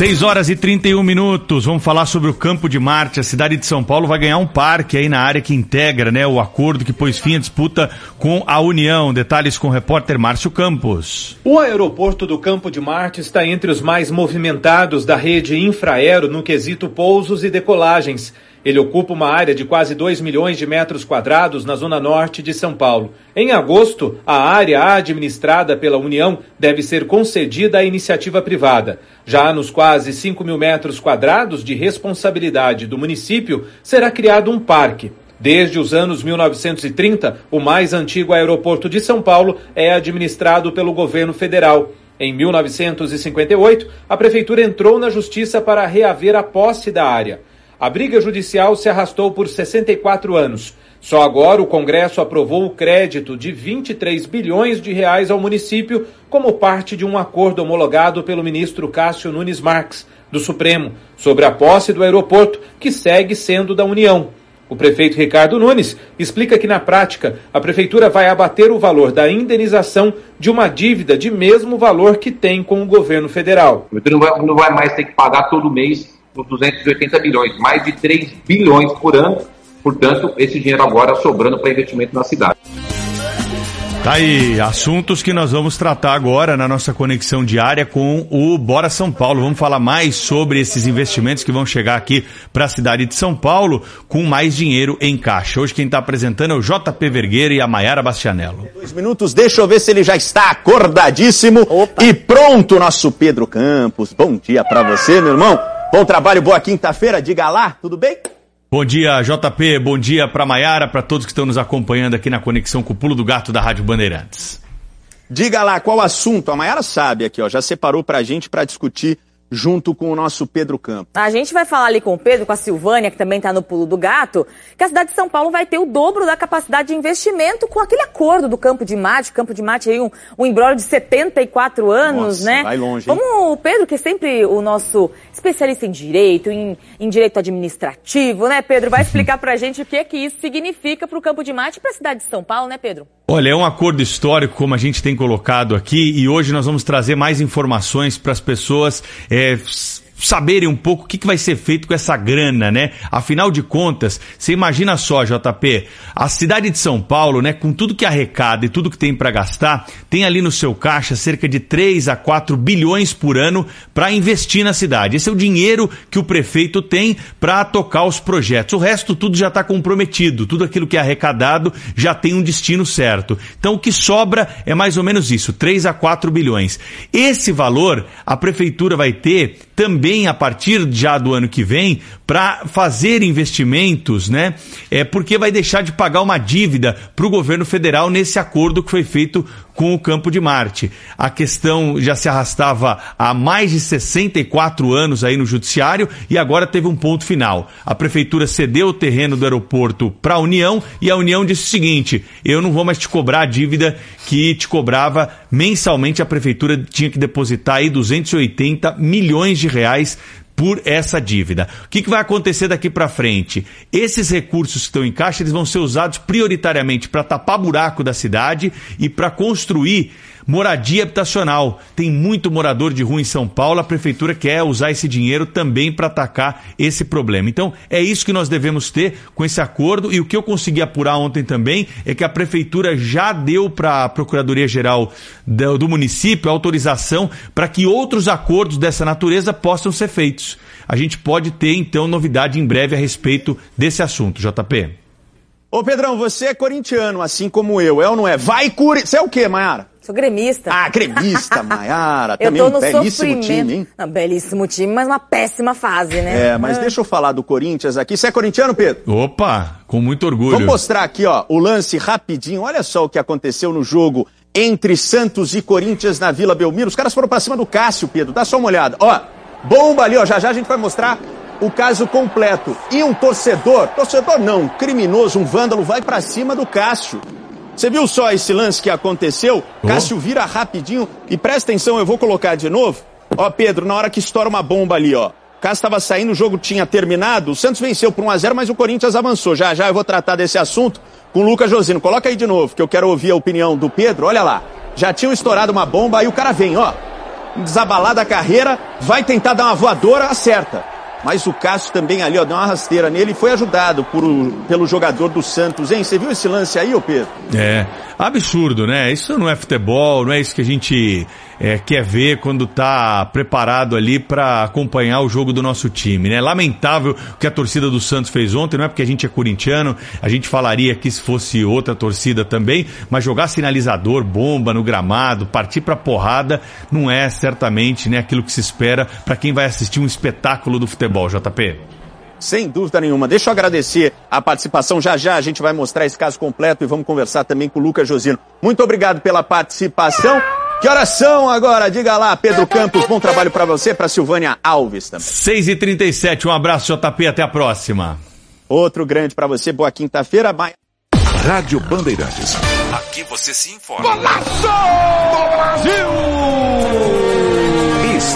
6 horas e 31 minutos. Vamos falar sobre o Campo de Marte. A cidade de São Paulo vai ganhar um parque aí na área que integra, né, o acordo que pôs fim à disputa com a União. Detalhes com o repórter Márcio Campos. O aeroporto do Campo de Marte está entre os mais movimentados da rede Infraero no quesito pousos e decolagens. Ele ocupa uma área de quase 2 milhões de metros quadrados na zona norte de São Paulo. Em agosto, a área administrada pela União deve ser concedida à iniciativa privada. Já nos quase 5 mil metros quadrados de responsabilidade do município, será criado um parque. Desde os anos 1930, o mais antigo aeroporto de São Paulo é administrado pelo governo federal. Em 1958, a prefeitura entrou na justiça para reaver a posse da área. A briga judicial se arrastou por 64 anos. Só agora o Congresso aprovou o crédito de 23 bilhões de reais ao município como parte de um acordo homologado pelo ministro Cássio Nunes Marques, do Supremo, sobre a posse do aeroporto, que segue sendo da União. O prefeito Ricardo Nunes explica que, na prática, a prefeitura vai abater o valor da indenização de uma dívida de mesmo valor que tem com o governo federal. Vai, não vai mais ter que pagar todo mês os 280 bilhões, mais de 3 bilhões por ano. Portanto, esse dinheiro agora sobrando para investimento na cidade. Tá aí, assuntos que nós vamos tratar agora na nossa conexão diária com o Bora São Paulo. Vamos falar mais sobre esses investimentos que vão chegar aqui para a cidade de São Paulo com mais dinheiro em caixa. Hoje quem está apresentando é o JP Vergueira e a Maiara Bastianello. Dois minutos, deixa eu ver se ele já está acordadíssimo Opa. e pronto, nosso Pedro Campos. Bom dia para você, meu irmão. Bom trabalho, boa quinta-feira, diga lá, tudo bem? Bom dia, JP. Bom dia para Maiara, para todos que estão nos acompanhando aqui na conexão com o Pulo do Gato da Rádio Bandeirantes. Diga lá qual assunto. A Maiara sabe aqui, ó, já separou para a gente para discutir junto com o nosso Pedro Campos. A gente vai falar ali com o Pedro, com a Silvânia, que também está no pulo do gato, que a cidade de São Paulo vai ter o dobro da capacidade de investimento com aquele acordo do Campo de Mate. Campo de Mate aí um, um embrólio de 74 anos, Nossa, né? vai longe, hein? Vamos, o Pedro, que é sempre o nosso especialista em direito, em, em direito administrativo, né, Pedro? Vai explicar pra *laughs* gente o que é que isso significa para o Campo de Mate e para a cidade de São Paulo, né, Pedro? Olha, é um acordo histórico, como a gente tem colocado aqui, e hoje nós vamos trazer mais informações para as pessoas é, saberem um pouco o que, que vai ser feito com essa grana, né? Afinal de contas, você imagina só, JP, a cidade de São Paulo, né, com tudo que arrecada e tudo que tem para gastar, tem ali no seu caixa cerca de 3 a 4 bilhões por ano para investir na cidade. Esse é o dinheiro que o prefeito tem para tocar os projetos. O resto tudo já está comprometido, tudo aquilo que é arrecadado já tem um destino certo. Então o que sobra é mais ou menos isso, 3 a 4 bilhões. Esse valor a prefeitura vai ter também a partir já do ano que vem para fazer investimentos, né? É porque vai deixar de pagar uma dívida para o governo federal nesse acordo que foi feito com o Campo de Marte. A questão já se arrastava há mais de 64 anos aí no judiciário e agora teve um ponto final. A prefeitura cedeu o terreno do aeroporto para a União e a União disse o seguinte: eu não vou mais te cobrar a dívida que te cobrava mensalmente. A prefeitura tinha que depositar aí 280 milhões de reais por essa dívida. O que, que vai acontecer daqui para frente? Esses recursos que estão em caixa eles vão ser usados prioritariamente para tapar buraco da cidade e para construir moradia habitacional. Tem muito morador de rua em São Paulo, a prefeitura quer usar esse dinheiro também para atacar esse problema. Então, é isso que nós devemos ter com esse acordo e o que eu consegui apurar ontem também é que a prefeitura já deu para a Procuradoria-Geral do, do município autorização para que outros acordos dessa natureza possam ser feitos. A gente pode ter então novidade em breve a respeito desse assunto, JP. Ô Pedrão, você é corintiano, assim como eu, é ou não é? Vai Curi... Você é o quê, Mayara? Sou gremista. Ah, gremista, *laughs* Mayara. eu Também tô no um belíssimo sofrimento. time, hein? Não, belíssimo time, mas uma péssima fase, né? É, mas deixa eu falar do Corinthians aqui. Você é corintiano, Pedro? Opa, com muito orgulho. Vamos mostrar aqui, ó, o lance rapidinho. Olha só o que aconteceu no jogo entre Santos e Corinthians na Vila Belmiro. Os caras foram pra cima do Cássio, Pedro. Dá só uma olhada. Ó, bomba ali, ó. Já já a gente vai mostrar o caso completo. E um torcedor, torcedor não, um criminoso, um vândalo, vai pra cima do Cássio. Você viu só esse lance que aconteceu? Cássio vira rapidinho e presta atenção, eu vou colocar de novo. Ó, Pedro, na hora que estoura uma bomba ali, ó. Cássio estava saindo, o jogo tinha terminado. O Santos venceu por 1 a 0 mas o Corinthians avançou. Já já eu vou tratar desse assunto com o Lucas Josino. Coloca aí de novo, que eu quero ouvir a opinião do Pedro. Olha lá. Já tinham estourado uma bomba, aí o cara vem, ó. Desabalada a carreira, vai tentar dar uma voadora, acerta. Mas o Cássio também ali, ó, deu uma rasteira nele e foi ajudado por, pelo jogador do Santos, hein? Você viu esse lance aí, ô Pedro? É, absurdo, né? Isso não é futebol, não é isso que a gente é, quer ver quando tá preparado ali para acompanhar o jogo do nosso time, né? Lamentável o que a torcida do Santos fez ontem, não é porque a gente é corintiano, a gente falaria que se fosse outra torcida também, mas jogar sinalizador, bomba no gramado, partir pra porrada, não é certamente né, aquilo que se espera para quem vai assistir um espetáculo do futebol, JP. Sem dúvida nenhuma. Deixa eu agradecer a participação. Já já a gente vai mostrar esse caso completo e vamos conversar também com o Lucas Josino. Muito obrigado pela participação. Que horas são agora? Diga lá, Pedro Campos. Bom trabalho para você, para Silvânia Alves também. 6h37, um abraço, JP, até a próxima. Outro grande para você, boa quinta-feira. Bye. Rádio Bandeirantes. Aqui você se informa.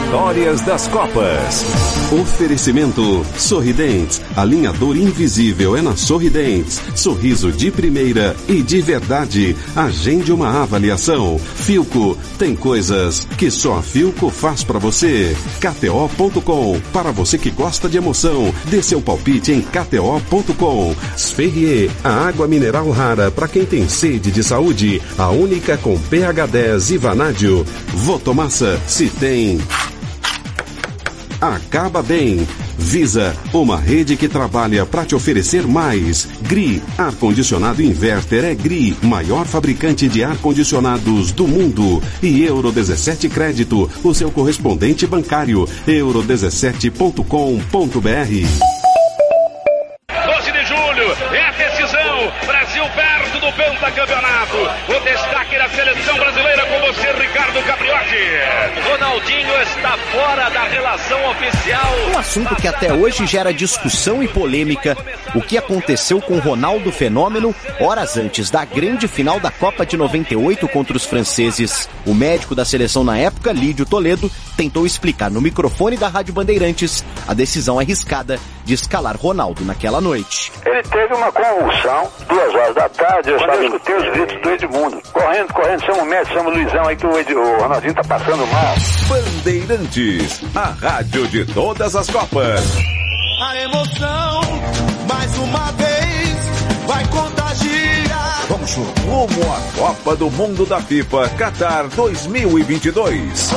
Histórias das Copas. Oferecimento Sorridentes. Alinhador invisível é na Sorridentes. Sorriso de primeira e de verdade. Agende uma avaliação. Filco. Tem coisas que só a Filco faz para você. KTO.com. Para você que gosta de emoção, dê seu palpite em KTO.com. Sferrier. A água mineral rara para quem tem sede de saúde. A única com pH 10 e vanádio. Votomassa. Se tem acaba bem. Visa, uma rede que trabalha para te oferecer mais. GRI, ar-condicionado inverter é GRI, maior fabricante de ar-condicionados do mundo. E Euro 17 Crédito, o seu correspondente bancário. euro17.com.br. 12 de julho, é a decisão. Brasil perto do pentacampeonato. O destaque da seleção brasileira com você, Ricardo Capriotti. Ronaldinho está fora da relação oficial. Um assunto que até hoje gera discussão e polêmica. O que aconteceu com Ronaldo Fenômeno horas antes da grande final da Copa de 98 contra os franceses. O médico da seleção na época, Lídio Toledo, tentou explicar no microfone da Rádio Bandeirantes a decisão arriscada de escalar Ronaldo naquela noite. Ele teve uma convulsão, duas horas da tarde, eu quando eu escutei os gritos do Edmundo. Correndo, correndo, chama o médico, chama o Luizão aí que o, Ed, o Ronaldinho tá passando mal. Bandeirantes, a rádio de todas as Copas. A emoção, mais uma vez, vai contagiar. Vamos rumo à Copa do Mundo da FIFA Qatar 2022.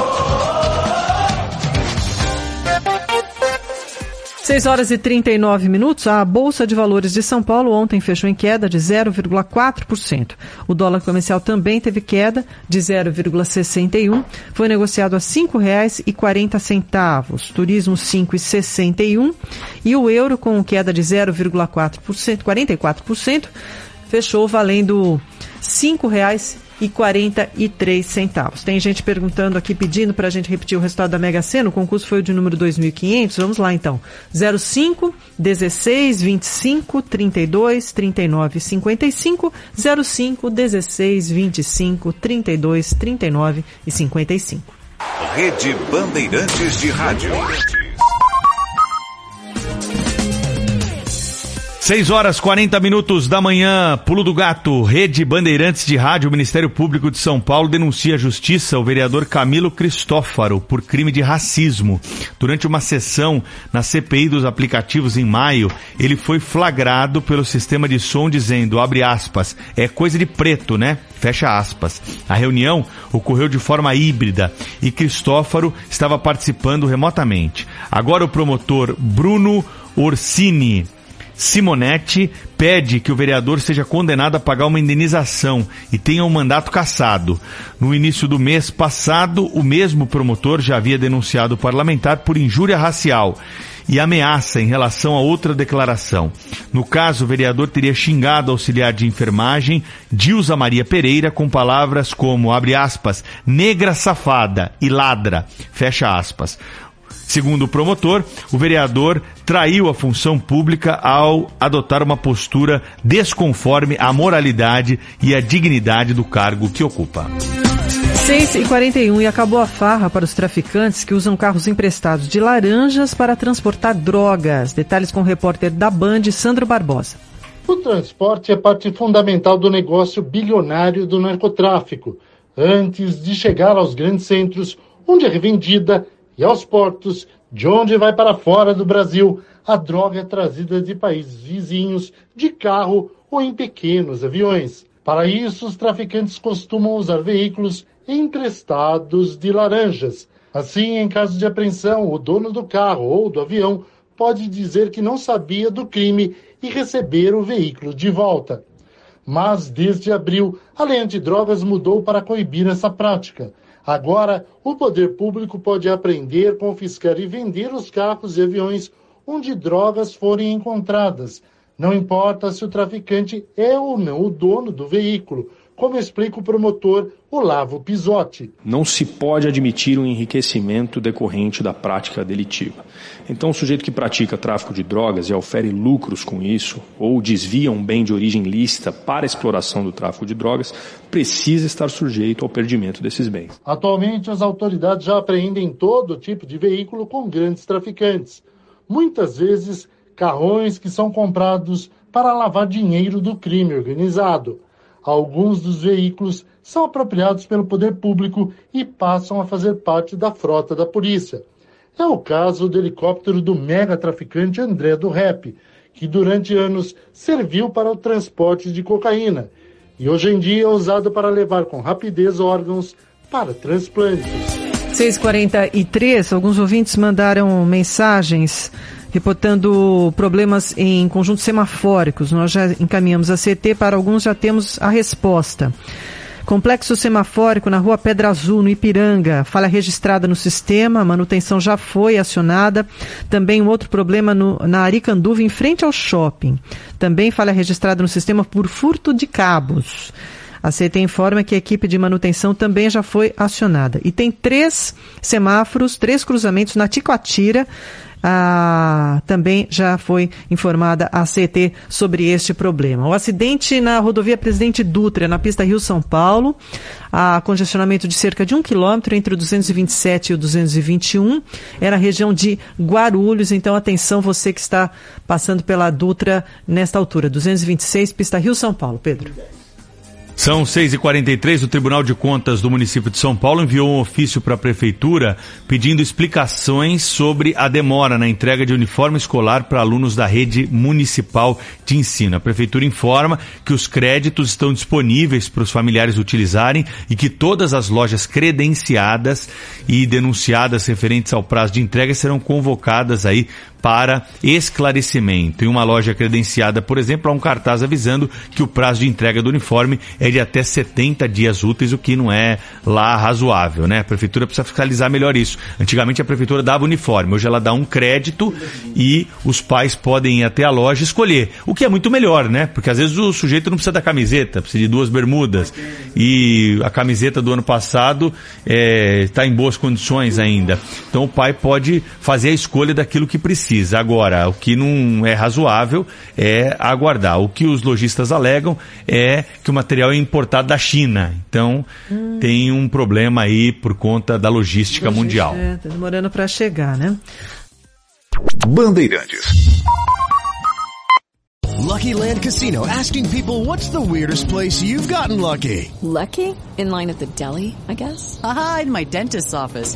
6 horas e 39 minutos. A Bolsa de Valores de São Paulo ontem fechou em queda de 0,4%. O dólar comercial também teve queda de 0,61. Foi negociado a R$ 5,40. Turismo R$ 5,61. E o euro com queda de 0,4%, 44%, fechou valendo R$ 5,00 e 43 centavos. Tem gente perguntando aqui, pedindo para a gente repetir o resultado da Mega Sena. O concurso foi o de número 2.500. Vamos lá então. 05, 16, 25, 32, 39, 55. 05, 16, 25, 32, 39 e 55. Rede Bandeirantes de Rádio. 6 horas 40 minutos da manhã, Pulo do Gato, Rede Bandeirantes de Rádio, Ministério Público de São Paulo denuncia à Justiça o vereador Camilo Cristófaro por crime de racismo. Durante uma sessão na CPI dos aplicativos em maio, ele foi flagrado pelo sistema de som dizendo, abre aspas, é coisa de preto, né? Fecha aspas. A reunião ocorreu de forma híbrida e Cristófaro estava participando remotamente. Agora o promotor Bruno Orsini Simonetti pede que o vereador seja condenado a pagar uma indenização e tenha um mandato cassado. No início do mês passado, o mesmo promotor já havia denunciado o parlamentar por injúria racial e ameaça em relação a outra declaração. No caso, o vereador teria xingado auxiliar de enfermagem Dilza Maria Pereira com palavras como, abre aspas, negra safada e ladra, fecha aspas. Segundo o promotor, o vereador traiu a função pública ao adotar uma postura desconforme à moralidade e à dignidade do cargo que ocupa. 6 e 41 e acabou a farra para os traficantes que usam carros emprestados de laranjas para transportar drogas. Detalhes com o repórter da Band, Sandro Barbosa. O transporte é parte fundamental do negócio bilionário do narcotráfico. Antes de chegar aos grandes centros, onde é revendida e aos portos, de onde vai para fora do Brasil, a droga é trazida de países vizinhos de carro ou em pequenos aviões. Para isso, os traficantes costumam usar veículos emprestados de laranjas. Assim, em caso de apreensão, o dono do carro ou do avião pode dizer que não sabia do crime e receber o veículo de volta. Mas desde abril, a lei antidrogas mudou para coibir essa prática. Agora, o poder público pode apreender, confiscar e vender os carros e aviões onde drogas forem encontradas. Não importa se o traficante é ou não o dono do veículo, como explica o promotor Olavo Pisotti. Não se pode admitir um enriquecimento decorrente da prática delitiva. Então, o sujeito que pratica tráfico de drogas e ofere lucros com isso, ou desvia um bem de origem lícita para a exploração do tráfico de drogas, precisa estar sujeito ao perdimento desses bens. Atualmente, as autoridades já apreendem todo tipo de veículo com grandes traficantes. Muitas vezes, carrões que são comprados para lavar dinheiro do crime organizado. Alguns dos veículos são apropriados pelo poder público e passam a fazer parte da frota da polícia. É o caso do helicóptero do mega traficante André do Rep, que durante anos serviu para o transporte de cocaína e hoje em dia é usado para levar com rapidez órgãos para transplantes. 6h43, alguns ouvintes mandaram mensagens reportando problemas em conjuntos semafóricos. Nós já encaminhamos a CT, para alguns já temos a resposta. Complexo semafórico na rua Pedra Azul, no Ipiranga. Falha registrada no sistema, a manutenção já foi acionada. Também um outro problema no, na Aricanduva, em frente ao shopping. Também falha registrada no sistema por furto de cabos. A CT informa que a equipe de manutenção também já foi acionada. E tem três semáforos, três cruzamentos na Ticoatira, ah, também já foi informada a CT sobre este problema. O acidente na rodovia Presidente Dutra, na pista Rio-São Paulo, há congestionamento de cerca de um quilômetro entre o 227 e o 221, é na região de Guarulhos, então atenção você que está passando pela Dutra nesta altura, 226, pista Rio-São Paulo. Pedro. São 6h43, o Tribunal de Contas do município de São Paulo enviou um ofício para a Prefeitura pedindo explicações sobre a demora na entrega de uniforme escolar para alunos da rede municipal de ensino. A Prefeitura informa que os créditos estão disponíveis para os familiares utilizarem e que todas as lojas credenciadas e denunciadas referentes ao prazo de entrega serão convocadas aí para esclarecimento. Em uma loja credenciada, por exemplo, há um cartaz avisando que o prazo de entrega do uniforme é de até 70 dias úteis, o que não é lá razoável, né? A prefeitura precisa fiscalizar melhor isso. Antigamente a prefeitura dava uniforme, hoje ela dá um crédito e os pais podem ir até a loja escolher, o que é muito melhor, né? Porque às vezes o sujeito não precisa da camiseta, precisa de duas bermudas e a camiseta do ano passado está é, em boas condições ainda. Então o pai pode fazer a escolha daquilo que precisa. Agora, o que não é razoável é aguardar. O que os lojistas alegam é que o material é importado da China. Então, hum. tem um problema aí por conta da logística, logística mundial. É, tá demorando para chegar, né? Bandeirantes. Lucky Land Casino asking people what's the weirdest place you've gotten lucky? Lucky? In line at the deli, I guess? Aha, in my dentist's office.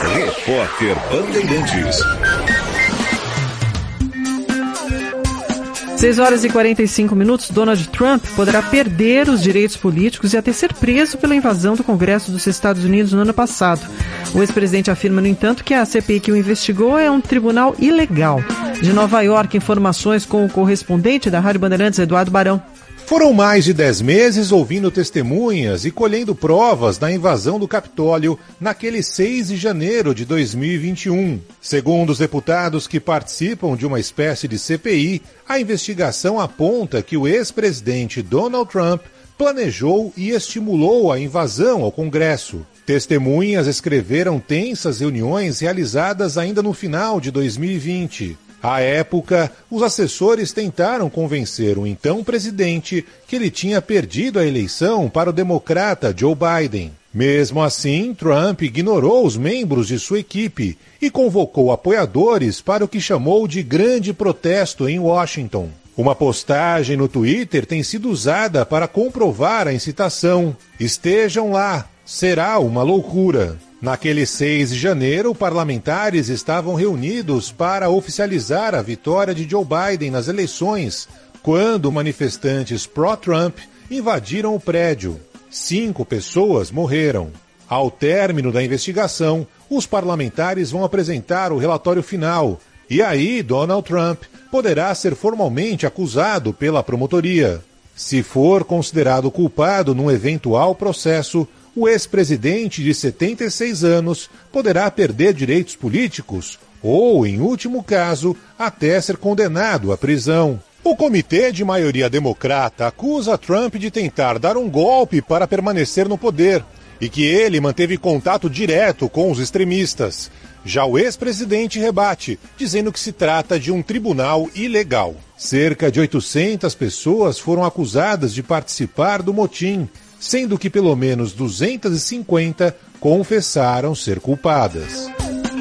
Repórter Bandeirantes. 6 horas e 45 minutos, Donald Trump poderá perder os direitos políticos e até ser preso pela invasão do Congresso dos Estados Unidos no ano passado. O ex-presidente afirma, no entanto, que a CPI que o investigou é um tribunal ilegal. De Nova York, informações com o correspondente da Rádio Bandeirantes, Eduardo Barão. Foram mais de dez meses ouvindo testemunhas e colhendo provas da invasão do Capitólio naquele 6 de janeiro de 2021. Segundo os deputados que participam de uma espécie de CPI, a investigação aponta que o ex-presidente Donald Trump planejou e estimulou a invasão ao Congresso. Testemunhas escreveram tensas reuniões realizadas ainda no final de 2020. À época, os assessores tentaram convencer o então presidente que ele tinha perdido a eleição para o democrata Joe Biden. Mesmo assim, Trump ignorou os membros de sua equipe e convocou apoiadores para o que chamou de grande protesto em Washington. Uma postagem no Twitter tem sido usada para comprovar a incitação. Estejam lá, será uma loucura. Naquele 6 de janeiro, parlamentares estavam reunidos para oficializar a vitória de Joe Biden nas eleições, quando manifestantes pró-Trump invadiram o prédio. Cinco pessoas morreram. Ao término da investigação, os parlamentares vão apresentar o relatório final, e aí Donald Trump poderá ser formalmente acusado pela promotoria. Se for considerado culpado num eventual processo, o ex-presidente de 76 anos poderá perder direitos políticos ou, em último caso, até ser condenado à prisão. O comitê de maioria democrata acusa Trump de tentar dar um golpe para permanecer no poder e que ele manteve contato direto com os extremistas. Já o ex-presidente rebate, dizendo que se trata de um tribunal ilegal. Cerca de 800 pessoas foram acusadas de participar do motim, sendo que pelo menos 250 confessaram ser culpadas.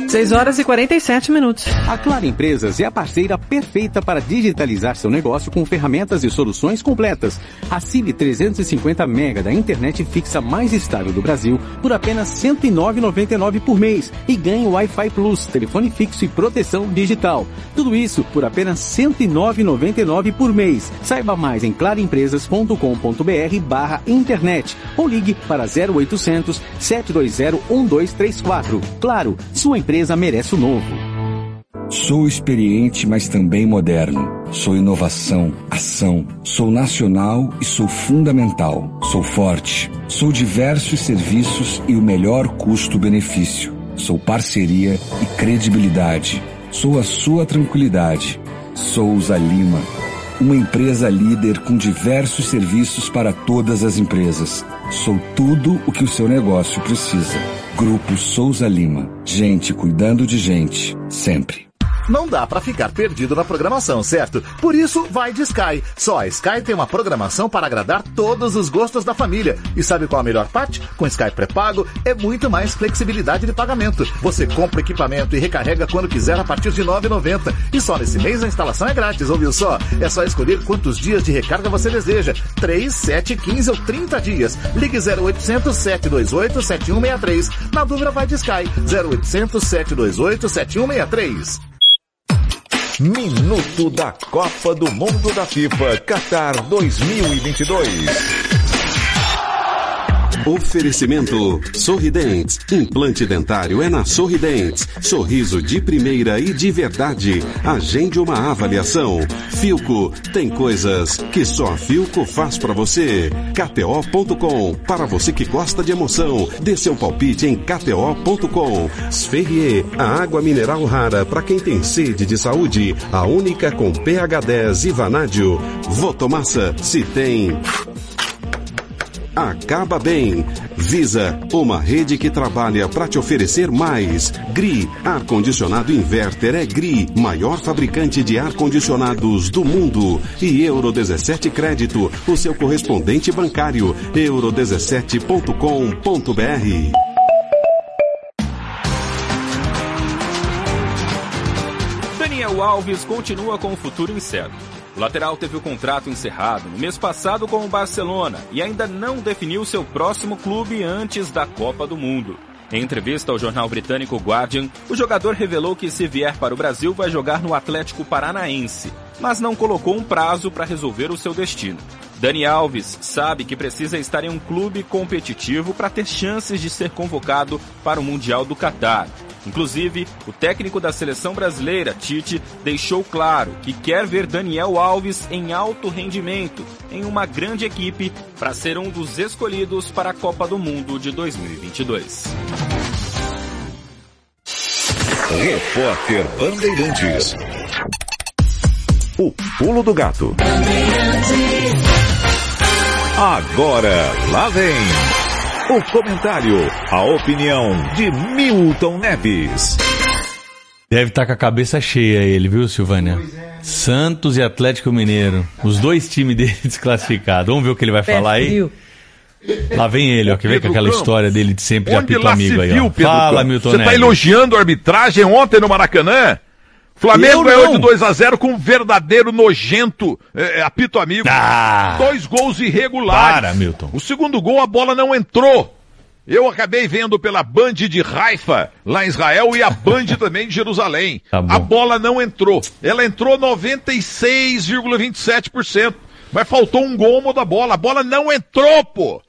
6 horas e 47 minutos. A Claro Empresas é a parceira perfeita para digitalizar seu negócio com ferramentas e soluções completas. Assine 350 mega da internet fixa mais estável do Brasil por apenas R$ 109,99 por mês e ganhe Wi-Fi Plus, telefone fixo e proteção digital. Tudo isso por apenas R$ 109,99 por mês. Saiba mais em claroempresas.com.br barra internet ou ligue para 0800 720 1234. Claro, sua empresa empresa merece o novo. Sou experiente, mas também moderno. Sou inovação, ação. Sou nacional e sou fundamental. Sou forte. Sou diversos serviços e o melhor custo-benefício. Sou parceria e credibilidade. Sou a sua tranquilidade. Souza Lima. Uma empresa líder com diversos serviços para todas as empresas. Sou tudo o que o seu negócio precisa. Grupo Souza Lima. Gente cuidando de gente, sempre. Não dá para ficar perdido na programação, certo? Por isso, vai de Sky. Só a Sky tem uma programação para agradar todos os gostos da família. E sabe qual a melhor parte? Com Sky pré-pago é muito mais flexibilidade de pagamento. Você compra equipamento e recarrega quando quiser a partir de R$ 9,90. E só nesse mês a instalação é grátis, ouviu só? É só escolher quantos dias de recarga você deseja. 3, 7, 15 ou 30 dias. Ligue 0800 728 7163. Na dúvida vai de Sky. 0800 728 7163. Minuto da Copa do Mundo da FIFA Qatar 2022. Oferecimento Sorridentes. Implante dentário é na Sorridentes. Sorriso de primeira e de verdade. Agende uma avaliação. Filco. Tem coisas que só a Filco faz pra você. KTO.com. Para você que gosta de emoção. Dê seu palpite em KTO.com. Sferrier. A água mineral rara para quem tem sede de saúde. A única com pH 10 e vanádio. Votomassa. Se tem acaba bem. Visa, uma rede que trabalha para te oferecer mais. GRI, ar-condicionado inverter é GRI, maior fabricante de ar-condicionados do mundo. E Euro 17 Crédito, o seu correspondente bancário. euro17.com.br. Daniel Alves continua com o futuro incerto. O lateral teve o contrato encerrado no mês passado com o Barcelona e ainda não definiu seu próximo clube antes da Copa do Mundo. Em entrevista ao jornal britânico Guardian, o jogador revelou que se vier para o Brasil vai jogar no Atlético Paranaense, mas não colocou um prazo para resolver o seu destino. Dani Alves sabe que precisa estar em um clube competitivo para ter chances de ser convocado para o Mundial do Catar. Inclusive, o técnico da seleção brasileira, Tite, deixou claro que quer ver Daniel Alves em alto rendimento em uma grande equipe para ser um dos escolhidos para a Copa do Mundo de 2022. Repórter Bandeirantes. O pulo do gato. Agora, lá vem. O comentário, a opinião de Milton Neves. Deve estar com a cabeça cheia ele, viu, Silvânia? Santos e Atlético Mineiro. Os dois times *laughs* dele desclassificados. Vamos ver o que ele vai falar aí? Lá vem ele, ó, que vem com aquela Campos. história dele de sempre de apito amigo aí, ó. Fala, Campos? Milton Você tá Neves. elogiando a arbitragem ontem no Maracanã? Flamengo ganhou de 2 a 0 com um verdadeiro nojento é, é, apito amigo. Dois gols irregulares. Para, Milton. O segundo gol, a bola não entrou. Eu acabei vendo pela Band de Haifa, lá em Israel, e a Band *laughs* também de Jerusalém. Tá a bola não entrou. Ela entrou 96,27%. Mas faltou um gomo da bola. A bola não entrou, pô.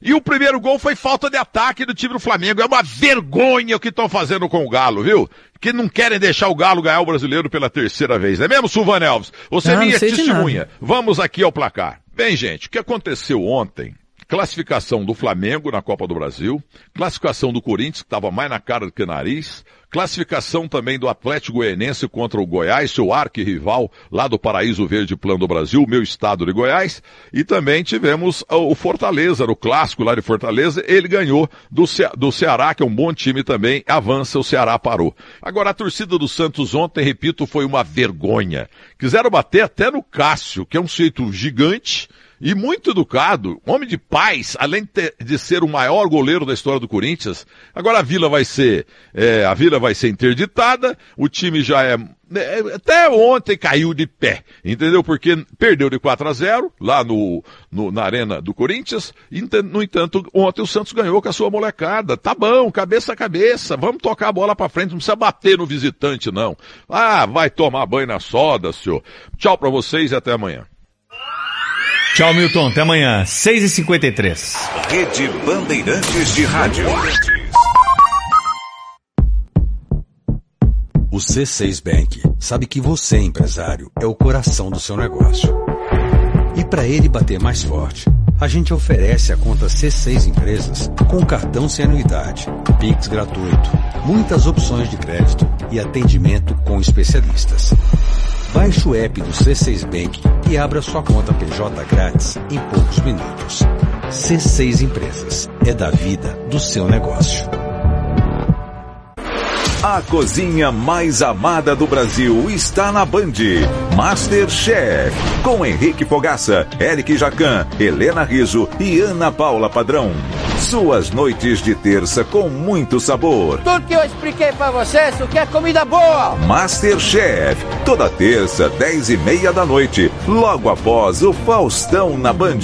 E o primeiro gol foi falta de ataque do time do Flamengo. É uma vergonha o que estão fazendo com o Galo, viu? Que não querem deixar o Galo ganhar o brasileiro pela terceira vez. Não é mesmo, Silvana Alves? Você é minha testemunha. Vamos aqui ao placar. Bem, gente, o que aconteceu ontem? Classificação do Flamengo na Copa do Brasil, classificação do Corinthians, que estava mais na cara do que nariz, classificação também do Atlético Goianense contra o Goiás, seu arquirrival lá do Paraíso Verde Plano do Brasil, meu estado de Goiás, e também tivemos o Fortaleza, no clássico lá de Fortaleza, ele ganhou do, Ce do Ceará, que é um bom time também, avança, o Ceará parou. Agora, a torcida do Santos ontem, repito, foi uma vergonha. Quiseram bater até no Cássio, que é um sujeito gigante, e muito educado, homem de paz, além de, ser o maior goleiro da história do Corinthians. Agora a Vila vai ser, é, a Vila vai ser interditada, o time já é, é, até ontem caiu de pé, entendeu? Porque perdeu de 4 a 0 lá no, no- na arena do Corinthians, no entanto, ontem o Santos ganhou com a sua molecada. Tá bom, cabeça a cabeça, vamos tocar a bola pra frente, não precisa bater no visitante não. Ah, vai tomar banho na soda, senhor. Tchau pra vocês e até amanhã. Tchau, Milton. Até amanhã, 6h53. Rede Bandeirantes de Rádio. O C6 Bank sabe que você, empresário, é o coração do seu negócio. E para ele bater mais forte, a gente oferece a conta C6 Empresas com cartão sem anuidade, Pix gratuito, muitas opções de crédito e atendimento com especialistas. Baixe o app do C6 Bank e abra sua conta PJ grátis em poucos minutos. C6 Empresas é da vida do seu negócio. A cozinha mais amada do Brasil está na Band. Masterchef. Com Henrique Fogaça, Eric Jacan, Helena Riso e Ana Paula Padrão. Suas noites de terça com muito sabor. Tudo que eu expliquei pra você, isso que é comida boa. Masterchef. Toda terça, 10 e meia da noite. Logo após o Faustão na Band.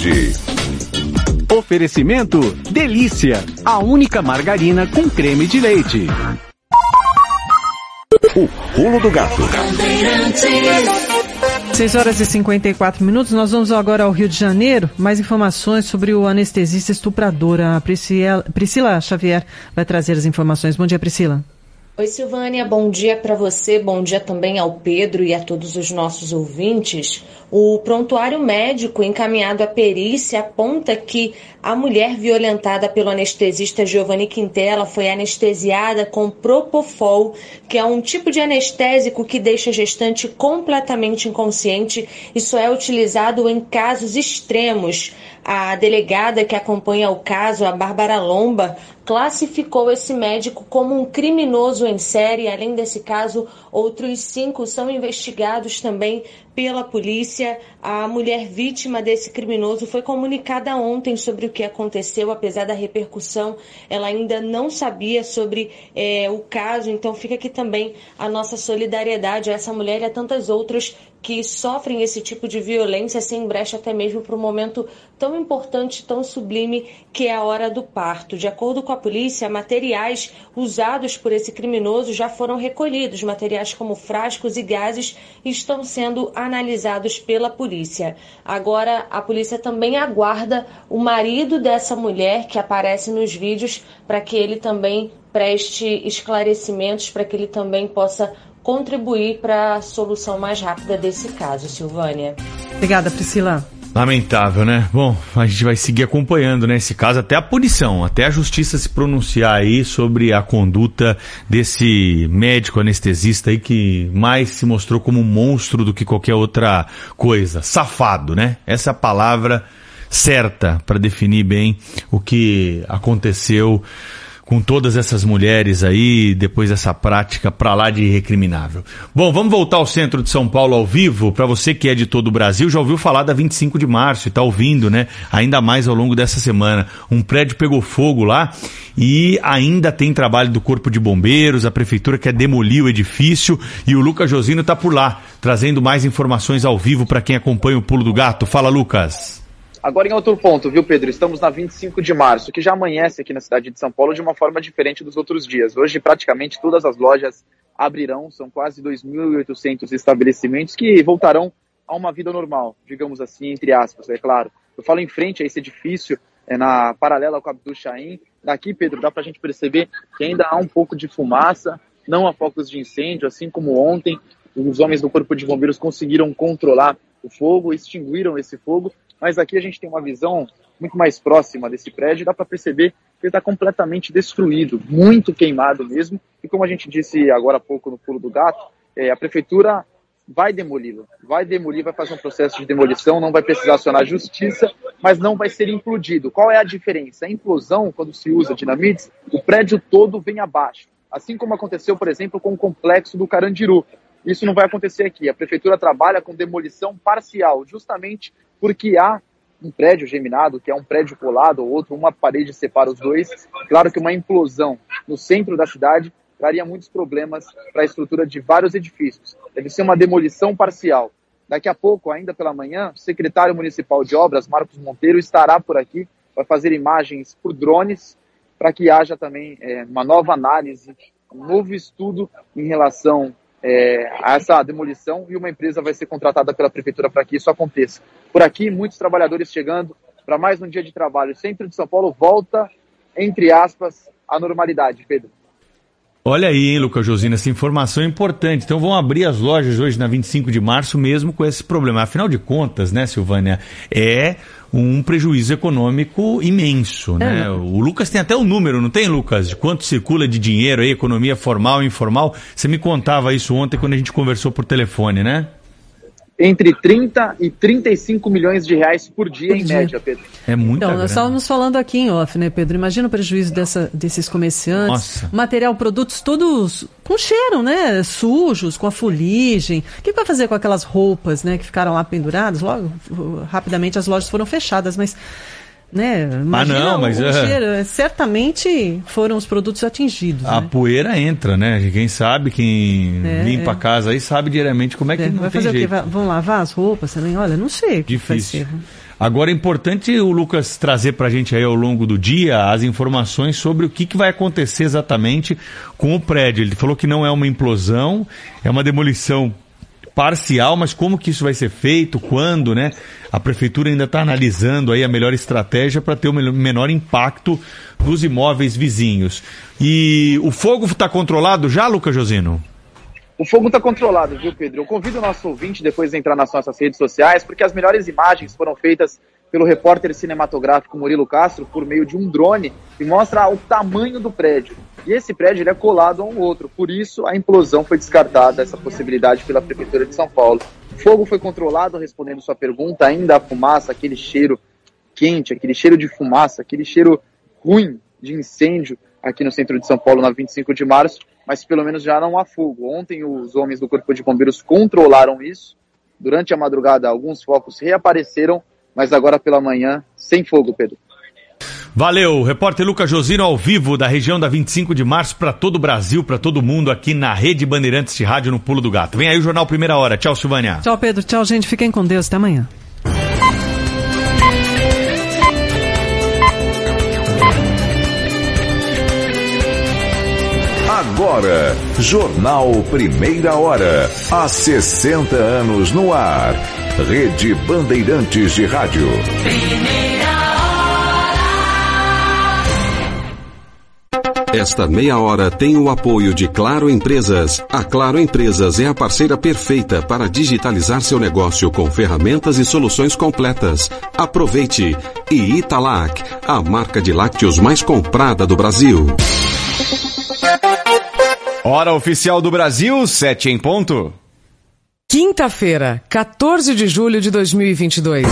Oferecimento Delícia, a única margarina com creme de leite. O pulo do gato. Bandeirantes. 6 horas e 54 minutos. Nós vamos agora ao Rio de Janeiro. Mais informações sobre o anestesista estuprador. A Priscila, Priscila Xavier vai trazer as informações. Bom dia, Priscila. Oi, Silvânia, bom dia para você, bom dia também ao Pedro e a todos os nossos ouvintes. O prontuário médico encaminhado à perícia aponta que a mulher violentada pelo anestesista Giovanni Quintela foi anestesiada com Propofol, que é um tipo de anestésico que deixa a gestante completamente inconsciente. Isso é utilizado em casos extremos. A delegada que acompanha o caso, a Bárbara Lomba, classificou esse médico como um criminoso em série. Além desse caso, outros cinco são investigados também pela polícia. A mulher vítima desse criminoso foi comunicada ontem sobre o que aconteceu, apesar da repercussão, ela ainda não sabia sobre é, o caso. Então fica aqui também a nossa solidariedade a essa mulher e a tantas outras que sofrem esse tipo de violência sem brecha até mesmo para um momento tão importante, tão sublime que é a hora do parto. De acordo com a polícia, materiais usados por esse criminoso já foram recolhidos, materiais como frascos e gases estão sendo analisados pela polícia. Agora, a polícia também aguarda o marido dessa mulher que aparece nos vídeos para que ele também preste esclarecimentos, para que ele também possa contribuir para a solução mais rápida desse caso, Silvânia. Obrigada, Priscila. Lamentável, né? Bom, a gente vai seguir acompanhando né, esse caso até a punição, até a justiça se pronunciar aí sobre a conduta desse médico anestesista aí que mais se mostrou como um monstro do que qualquer outra coisa. Safado, né? Essa é palavra certa para definir bem o que aconteceu com todas essas mulheres aí, depois dessa prática pra lá de recriminável. Bom, vamos voltar ao centro de São Paulo ao vivo. Para você que é de todo o Brasil, já ouviu falar da 25 de março e tá ouvindo, né? Ainda mais ao longo dessa semana. Um prédio pegou fogo lá e ainda tem trabalho do Corpo de Bombeiros, a prefeitura quer demolir o edifício e o Lucas Josino tá por lá, trazendo mais informações ao vivo para quem acompanha o Pulo do Gato. Fala, Lucas. Agora em outro ponto, viu, Pedro? Estamos na 25 de março, que já amanhece aqui na cidade de São Paulo de uma forma diferente dos outros dias. Hoje, praticamente todas as lojas abrirão, são quase 2.800 estabelecimentos que voltarão a uma vida normal, digamos assim, entre aspas, é claro. Eu falo em frente a esse edifício, é na paralela com a Abdul Shahin. Daqui, Pedro, dá para a gente perceber que ainda há um pouco de fumaça, não há focos de incêndio, assim como ontem os homens do Corpo de Bombeiros conseguiram controlar o fogo, extinguiram esse fogo, mas aqui a gente tem uma visão muito mais próxima desse prédio, dá para perceber que ele está completamente destruído, muito queimado mesmo, e como a gente disse agora há pouco no pulo do gato, é, a prefeitura vai demoli-lo, vai demolir, vai fazer um processo de demolição, não vai precisar acionar a justiça, mas não vai ser implodido. Qual é a diferença? A implosão, quando se usa dinamites, o prédio todo vem abaixo, assim como aconteceu, por exemplo, com o complexo do Carandiru. Isso não vai acontecer aqui. A prefeitura trabalha com demolição parcial, justamente porque há um prédio geminado, que é um prédio colado ou outro, uma parede separa os dois. Claro que uma implosão no centro da cidade traria muitos problemas para a estrutura de vários edifícios. Deve ser uma demolição parcial. Daqui a pouco, ainda pela manhã, o secretário municipal de obras, Marcos Monteiro, estará por aqui, vai fazer imagens por drones, para que haja também é, uma nova análise, um novo estudo em relação é, essa demolição e uma empresa vai ser contratada pela prefeitura para que isso aconteça. Por aqui, muitos trabalhadores chegando para mais um dia de trabalho. O centro de São Paulo volta, entre aspas, à normalidade, Pedro. Olha aí, hein, Lucas Josina, essa informação é importante. Então vão abrir as lojas hoje na 25 de março mesmo com esse problema. Afinal de contas, né, Silvânia, é um prejuízo econômico imenso, né? É. O Lucas tem até o um número, não tem, Lucas? De quanto circula de dinheiro aí, economia formal e informal. Você me contava isso ontem quando a gente conversou por telefone, né? Entre 30 e 35 milhões de reais por dia, por em dia. média, Pedro. É muito Então, nós estávamos falando aqui em off, né, Pedro? Imagina o prejuízo dessa, desses comerciantes. Nossa. Material, produtos todos com cheiro, né? Sujos, com a fuligem. O que vai fazer com aquelas roupas, né, que ficaram lá penduradas? Logo, rapidamente as lojas foram fechadas, mas né? Imagina ah, não, mas o, é... certamente foram os produtos atingidos. A né? poeira entra, né? Quem sabe, quem é, limpa é. a casa aí sabe diariamente como é que é, não vai tem fazer jeito. O quê? Vão lavar as roupas também? Olha, não sei. Difícil. Agora é importante o Lucas trazer para a gente aí ao longo do dia as informações sobre o que, que vai acontecer exatamente com o prédio. Ele falou que não é uma implosão, é uma demolição parcial, mas como que isso vai ser feito, quando, né? A prefeitura ainda está analisando aí a melhor estratégia para ter o menor impacto nos imóveis vizinhos. E o fogo está controlado já, Lucas Josino? O fogo está controlado, viu, Pedro? Eu convido o nosso ouvinte depois de entrar nas nossas redes sociais, porque as melhores imagens foram feitas pelo repórter cinematográfico Murilo Castro por meio de um drone e mostra o tamanho do prédio. E esse prédio é colado a um outro, por isso a implosão foi descartada, essa possibilidade pela Prefeitura de São Paulo. O fogo foi controlado, respondendo sua pergunta, ainda a fumaça, aquele cheiro quente, aquele cheiro de fumaça, aquele cheiro ruim de incêndio aqui no centro de São Paulo na 25 de março, mas pelo menos já não há fogo. Ontem os homens do Corpo de Bombeiros controlaram isso. Durante a madrugada, alguns focos reapareceram, mas agora pela manhã, sem fogo, Pedro. Valeu, repórter Lucas Josino ao vivo da região da 25 de março para todo o Brasil, para todo mundo aqui na Rede Bandeirantes de Rádio no Pulo do Gato. Vem aí o Jornal Primeira Hora. Tchau, Silvânia. Tchau, Pedro. Tchau, gente. Fiquem com Deus. Até amanhã. Agora, Jornal Primeira Hora. Há 60 anos no ar. Rede Bandeirantes de Rádio. Esta meia hora tem o apoio de Claro Empresas. A Claro Empresas é a parceira perfeita para digitalizar seu negócio com ferramentas e soluções completas. Aproveite! E Italac, a marca de lácteos mais comprada do Brasil. Hora oficial do Brasil, 7 em ponto. Quinta-feira, 14 de julho de 2022.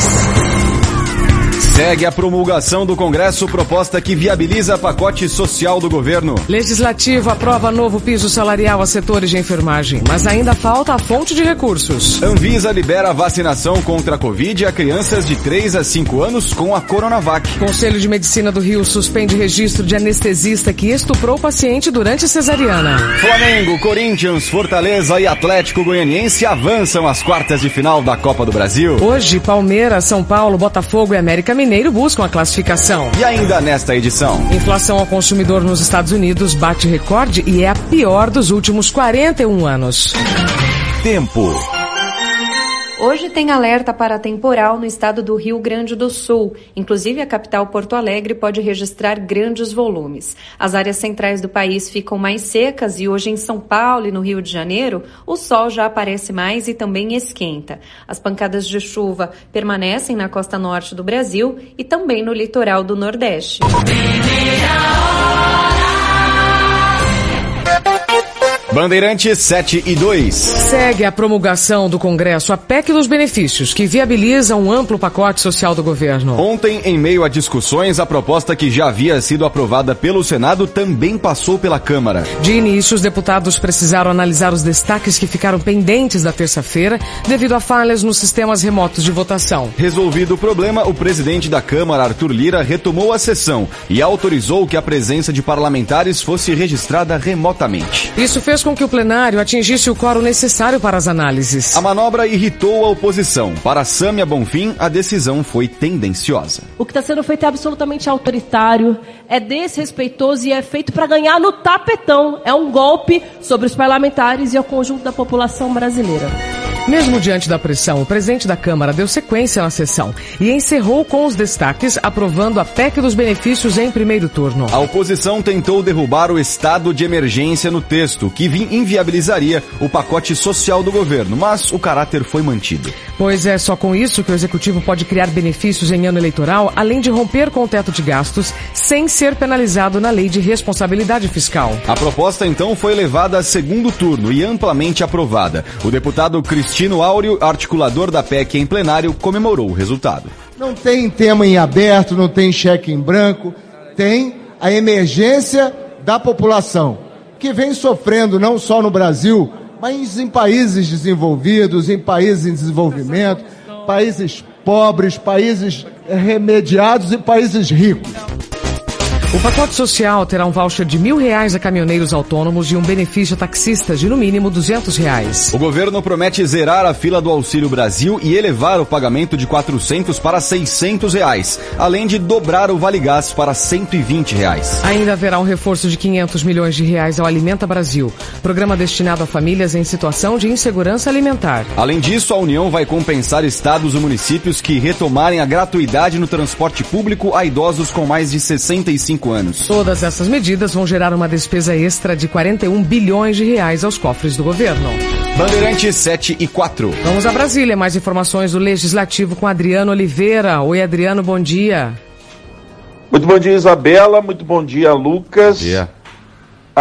Segue a promulgação do Congresso proposta que viabiliza pacote social do governo. Legislativo aprova novo piso salarial a setores de enfermagem, mas ainda falta a fonte de recursos. Anvisa libera vacinação contra a Covid a crianças de 3 a 5 anos com a Coronavac. Conselho de Medicina do Rio suspende registro de anestesista que estuprou paciente durante cesariana. Flamengo, Corinthians, Fortaleza e Atlético Goianiense avançam às quartas de final da Copa do Brasil. Hoje, Palmeiras, São Paulo, Botafogo e América Mineiro Buscam a classificação. E ainda nesta edição. Inflação ao consumidor nos Estados Unidos bate recorde e é a pior dos últimos 41 anos. Tempo. Hoje tem alerta para temporal no estado do Rio Grande do Sul. Inclusive, a capital Porto Alegre pode registrar grandes volumes. As áreas centrais do país ficam mais secas e hoje em São Paulo e no Rio de Janeiro, o sol já aparece mais e também esquenta. As pancadas de chuva permanecem na costa norte do Brasil e também no litoral do Nordeste. Bandeirantes 7 e 2. Segue a promulgação do Congresso a PEC dos benefícios, que viabiliza um amplo pacote social do governo. Ontem, em meio a discussões, a proposta que já havia sido aprovada pelo Senado também passou pela Câmara. De início, os deputados precisaram analisar os destaques que ficaram pendentes da terça-feira devido a falhas nos sistemas remotos de votação. Resolvido o problema, o presidente da Câmara, Arthur Lira, retomou a sessão e autorizou que a presença de parlamentares fosse registrada remotamente. Isso fez com que o plenário atingisse o quórum necessário para as análises. A manobra irritou a oposição. Para Sâmia Bonfim, a decisão foi tendenciosa. O que está sendo feito é absolutamente autoritário, é desrespeitoso e é feito para ganhar no tapetão. É um golpe sobre os parlamentares e o conjunto da população brasileira. Mesmo diante da pressão, o presidente da Câmara deu sequência na sessão e encerrou com os destaques, aprovando a PEC dos benefícios em primeiro turno. A oposição tentou derrubar o estado de emergência no texto, que inviabilizaria o pacote social do governo, mas o caráter foi mantido. Pois é só com isso que o executivo pode criar benefícios em ano eleitoral, além de romper com o teto de gastos, sem ser penalizado na lei de responsabilidade fiscal. A proposta então foi levada a segundo turno e amplamente aprovada. O deputado Cristiano Cristino Áureo, articulador da PEC em plenário, comemorou o resultado. Não tem tema em aberto, não tem cheque em branco, tem a emergência da população, que vem sofrendo não só no Brasil, mas em países desenvolvidos, em países em desenvolvimento, países pobres, países remediados e países ricos. O pacote social terá um voucher de mil reais a caminhoneiros autônomos e um benefício a taxistas de no mínimo duzentos reais. O governo promete zerar a fila do Auxílio Brasil e elevar o pagamento de 400 para 600 reais, além de dobrar o Vale Gás para 120 reais. Ainda haverá um reforço de 500 milhões de reais ao Alimenta Brasil, programa destinado a famílias em situação de insegurança alimentar. Além disso, a União vai compensar estados e municípios que retomarem a gratuidade no transporte público a idosos com mais de 65 anos. Todas essas medidas vão gerar uma despesa extra de 41 bilhões de reais aos cofres do governo. Bandeirantes 7 e 4. Vamos a Brasília. Mais informações do Legislativo com Adriano Oliveira. Oi, Adriano, bom dia. Muito bom dia, Isabela. Muito bom dia, Lucas. Bom dia.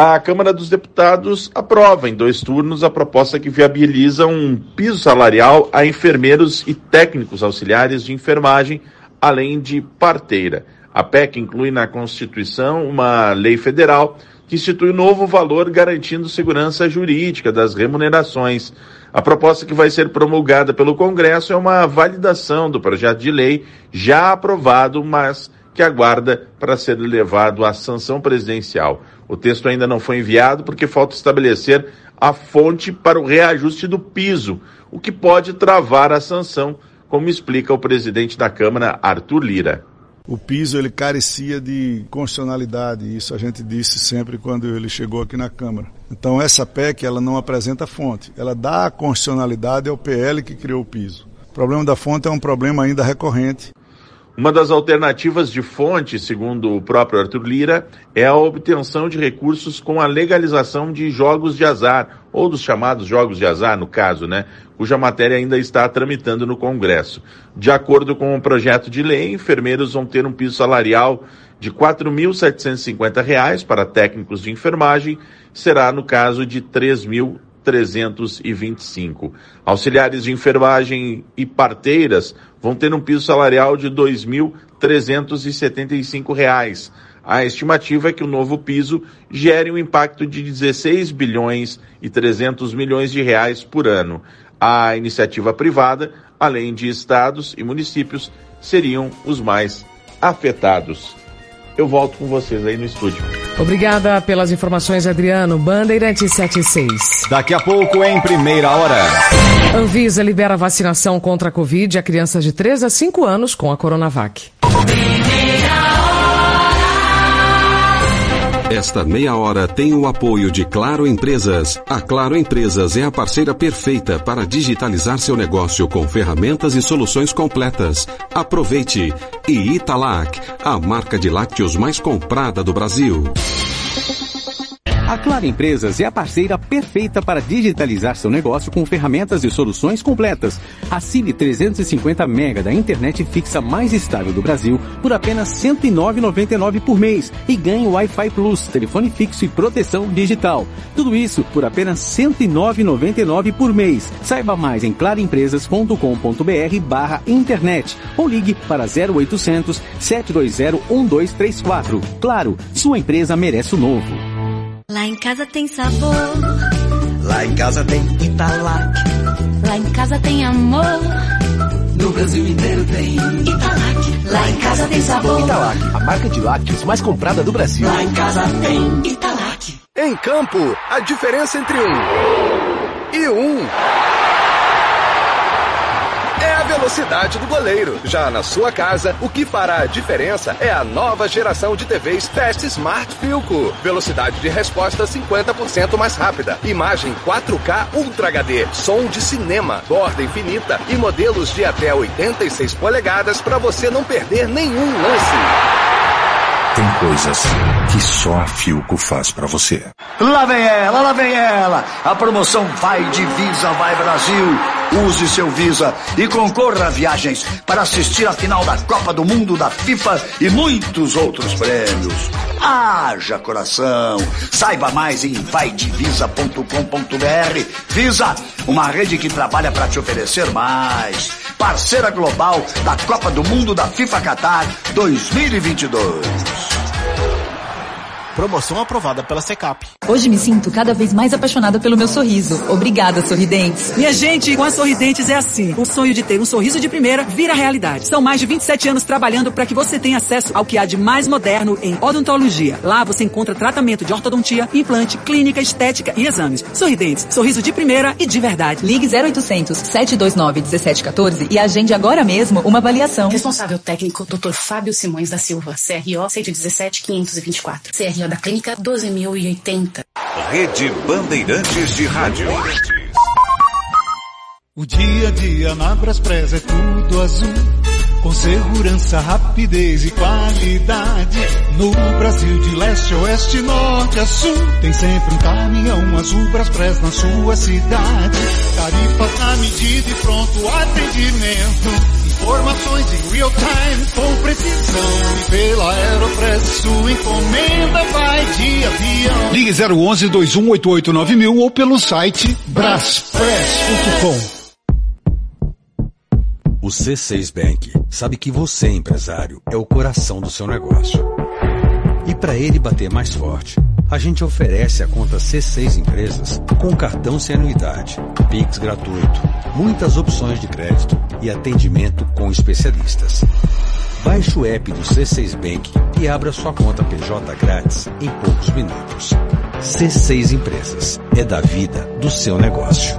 A Câmara dos Deputados aprova em dois turnos a proposta que viabiliza um piso salarial a enfermeiros e técnicos auxiliares de enfermagem, além de parteira. A PEC inclui na Constituição uma lei federal que institui um novo valor garantindo segurança jurídica das remunerações. A proposta que vai ser promulgada pelo Congresso é uma validação do projeto de lei já aprovado, mas que aguarda para ser levado à sanção presidencial. O texto ainda não foi enviado porque falta estabelecer a fonte para o reajuste do piso, o que pode travar a sanção, como explica o presidente da Câmara, Arthur Lira o piso ele carecia de constitucionalidade, isso a gente disse sempre quando ele chegou aqui na Câmara. Então essa PEC ela não apresenta fonte, ela dá constitucionalidade ao PL que criou o piso. O problema da fonte é um problema ainda recorrente. Uma das alternativas de fonte, segundo o próprio Arthur Lira, é a obtenção de recursos com a legalização de jogos de azar, ou dos chamados jogos de azar, no caso, né? Cuja matéria ainda está tramitando no Congresso. De acordo com o projeto de lei, enfermeiros vão ter um piso salarial de R$ 4.750 para técnicos de enfermagem, será no caso de R$ 3.000 325. Auxiliares de enfermagem e parteiras vão ter um piso salarial de R$ 2.375. A estimativa é que o novo piso gere um impacto de 16 bilhões e 300 milhões de reais por ano. A iniciativa privada, além de estados e municípios, seriam os mais afetados eu volto com vocês aí no estúdio. Obrigada pelas informações, Adriano. Bandeirante 76. Daqui a pouco, em primeira hora. Anvisa libera vacinação contra a Covid a crianças de 3 a 5 anos com a Coronavac. Esta meia hora tem o apoio de Claro Empresas. A Claro Empresas é a parceira perfeita para digitalizar seu negócio com ferramentas e soluções completas. Aproveite! E Italac, a marca de lácteos mais comprada do Brasil. A Claro Empresas é a parceira perfeita para digitalizar seu negócio com ferramentas e soluções completas. Assine 350 mega da internet fixa mais estável do Brasil por apenas R$ 109,99 por mês e ganhe Wi-Fi Plus, telefone fixo e proteção digital. Tudo isso por apenas R$ 109,99 por mês. Saiba mais em claroempresas.com.br barra internet ou ligue para 0800 720 1234. Claro, sua empresa merece o novo. Lá em casa tem sabor. Lá em casa tem Italac. Lá em casa tem amor. No Brasil inteiro tem Italac. Lá em casa tem sabor. Italac, a marca de lácteos mais comprada do Brasil. Lá em casa tem Italac. Em campo, a diferença entre um e um velocidade do goleiro. Já na sua casa, o que fará a diferença é a nova geração de TVs Fast Smart Filco. Velocidade de resposta 50% mais rápida. Imagem 4K Ultra HD. Som de cinema, borda infinita e modelos de até 86 polegadas para você não perder nenhum lance. Tem coisas que só a Filco faz para você. Lá vem ela, lá vem ela. A promoção Vai de Visa, Vai Brasil. Use seu Visa e concorra a viagens para assistir a final da Copa do Mundo da FIFA e muitos outros prêmios. Haja coração. Saiba mais em vaidevisa.com.br. Visa, uma rede que trabalha para te oferecer mais. Parceira global da Copa do Mundo da FIFA Qatar 2022. Promoção aprovada pela Secap. Hoje me sinto cada vez mais apaixonada pelo meu sorriso. Obrigada, Sorridentes. Minha gente, com a Sorridentes é assim. O sonho de ter um sorriso de primeira vira realidade. São mais de 27 anos trabalhando para que você tenha acesso ao que há de mais moderno em odontologia. Lá você encontra tratamento de ortodontia, implante, clínica, estética e exames. Sorridentes, sorriso de primeira e de verdade. Ligue 0800 729 1714 e agende agora mesmo uma avaliação. Responsável técnico, Dr. Fábio Simões da Silva, CRO 117 524. CRO da Clínica 12080. Rede Bandeirantes de Rádio. O dia a dia na Braspress é tudo azul. Com segurança, rapidez e qualidade. No Brasil de leste a oeste, norte a sul. Tem sempre um caminhão azul Braspress na sua cidade. Tarifas na medida e pronto atendimento. Informações em real time com precisão. E pela Aeropress sua encomenda vai de avião. Ligue 011 2188 9000 ou pelo site braspress.com. O C6 Bank sabe que você, empresário, é o coração do seu negócio. E para ele bater mais forte, a gente oferece a conta C6 Empresas com cartão sem anuidade, Pix gratuito, muitas opções de crédito e atendimento com especialistas. Baixe o app do C6 Bank e abra sua conta PJ grátis em poucos minutos. C6 Empresas é da vida do seu negócio.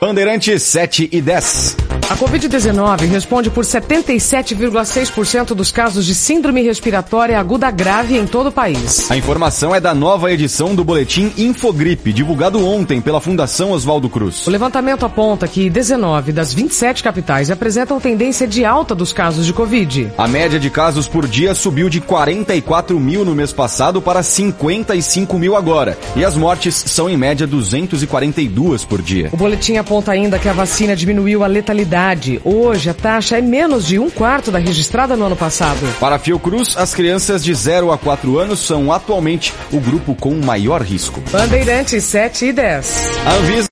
Bandeirantes 7 e 10. A Covid-19 responde por 77,6% dos casos de síndrome respiratória aguda grave em todo o país. A informação é da nova edição do boletim Infogripe, divulgado ontem pela Fundação Oswaldo Cruz. O levantamento aponta que 19 das 27 capitais apresentam tendência de alta dos casos de Covid. A média de casos por dia subiu de 44 mil no mês passado para 55 mil agora. E as mortes são em média 242 por dia. O boletim aponta ainda que a vacina diminuiu a letalidade. Hoje a taxa é menos de um quarto da registrada no ano passado. Para a Fiocruz, as crianças de 0 a 4 anos são atualmente o grupo com maior risco. Bandeirantes 7 e 10. A Anvisa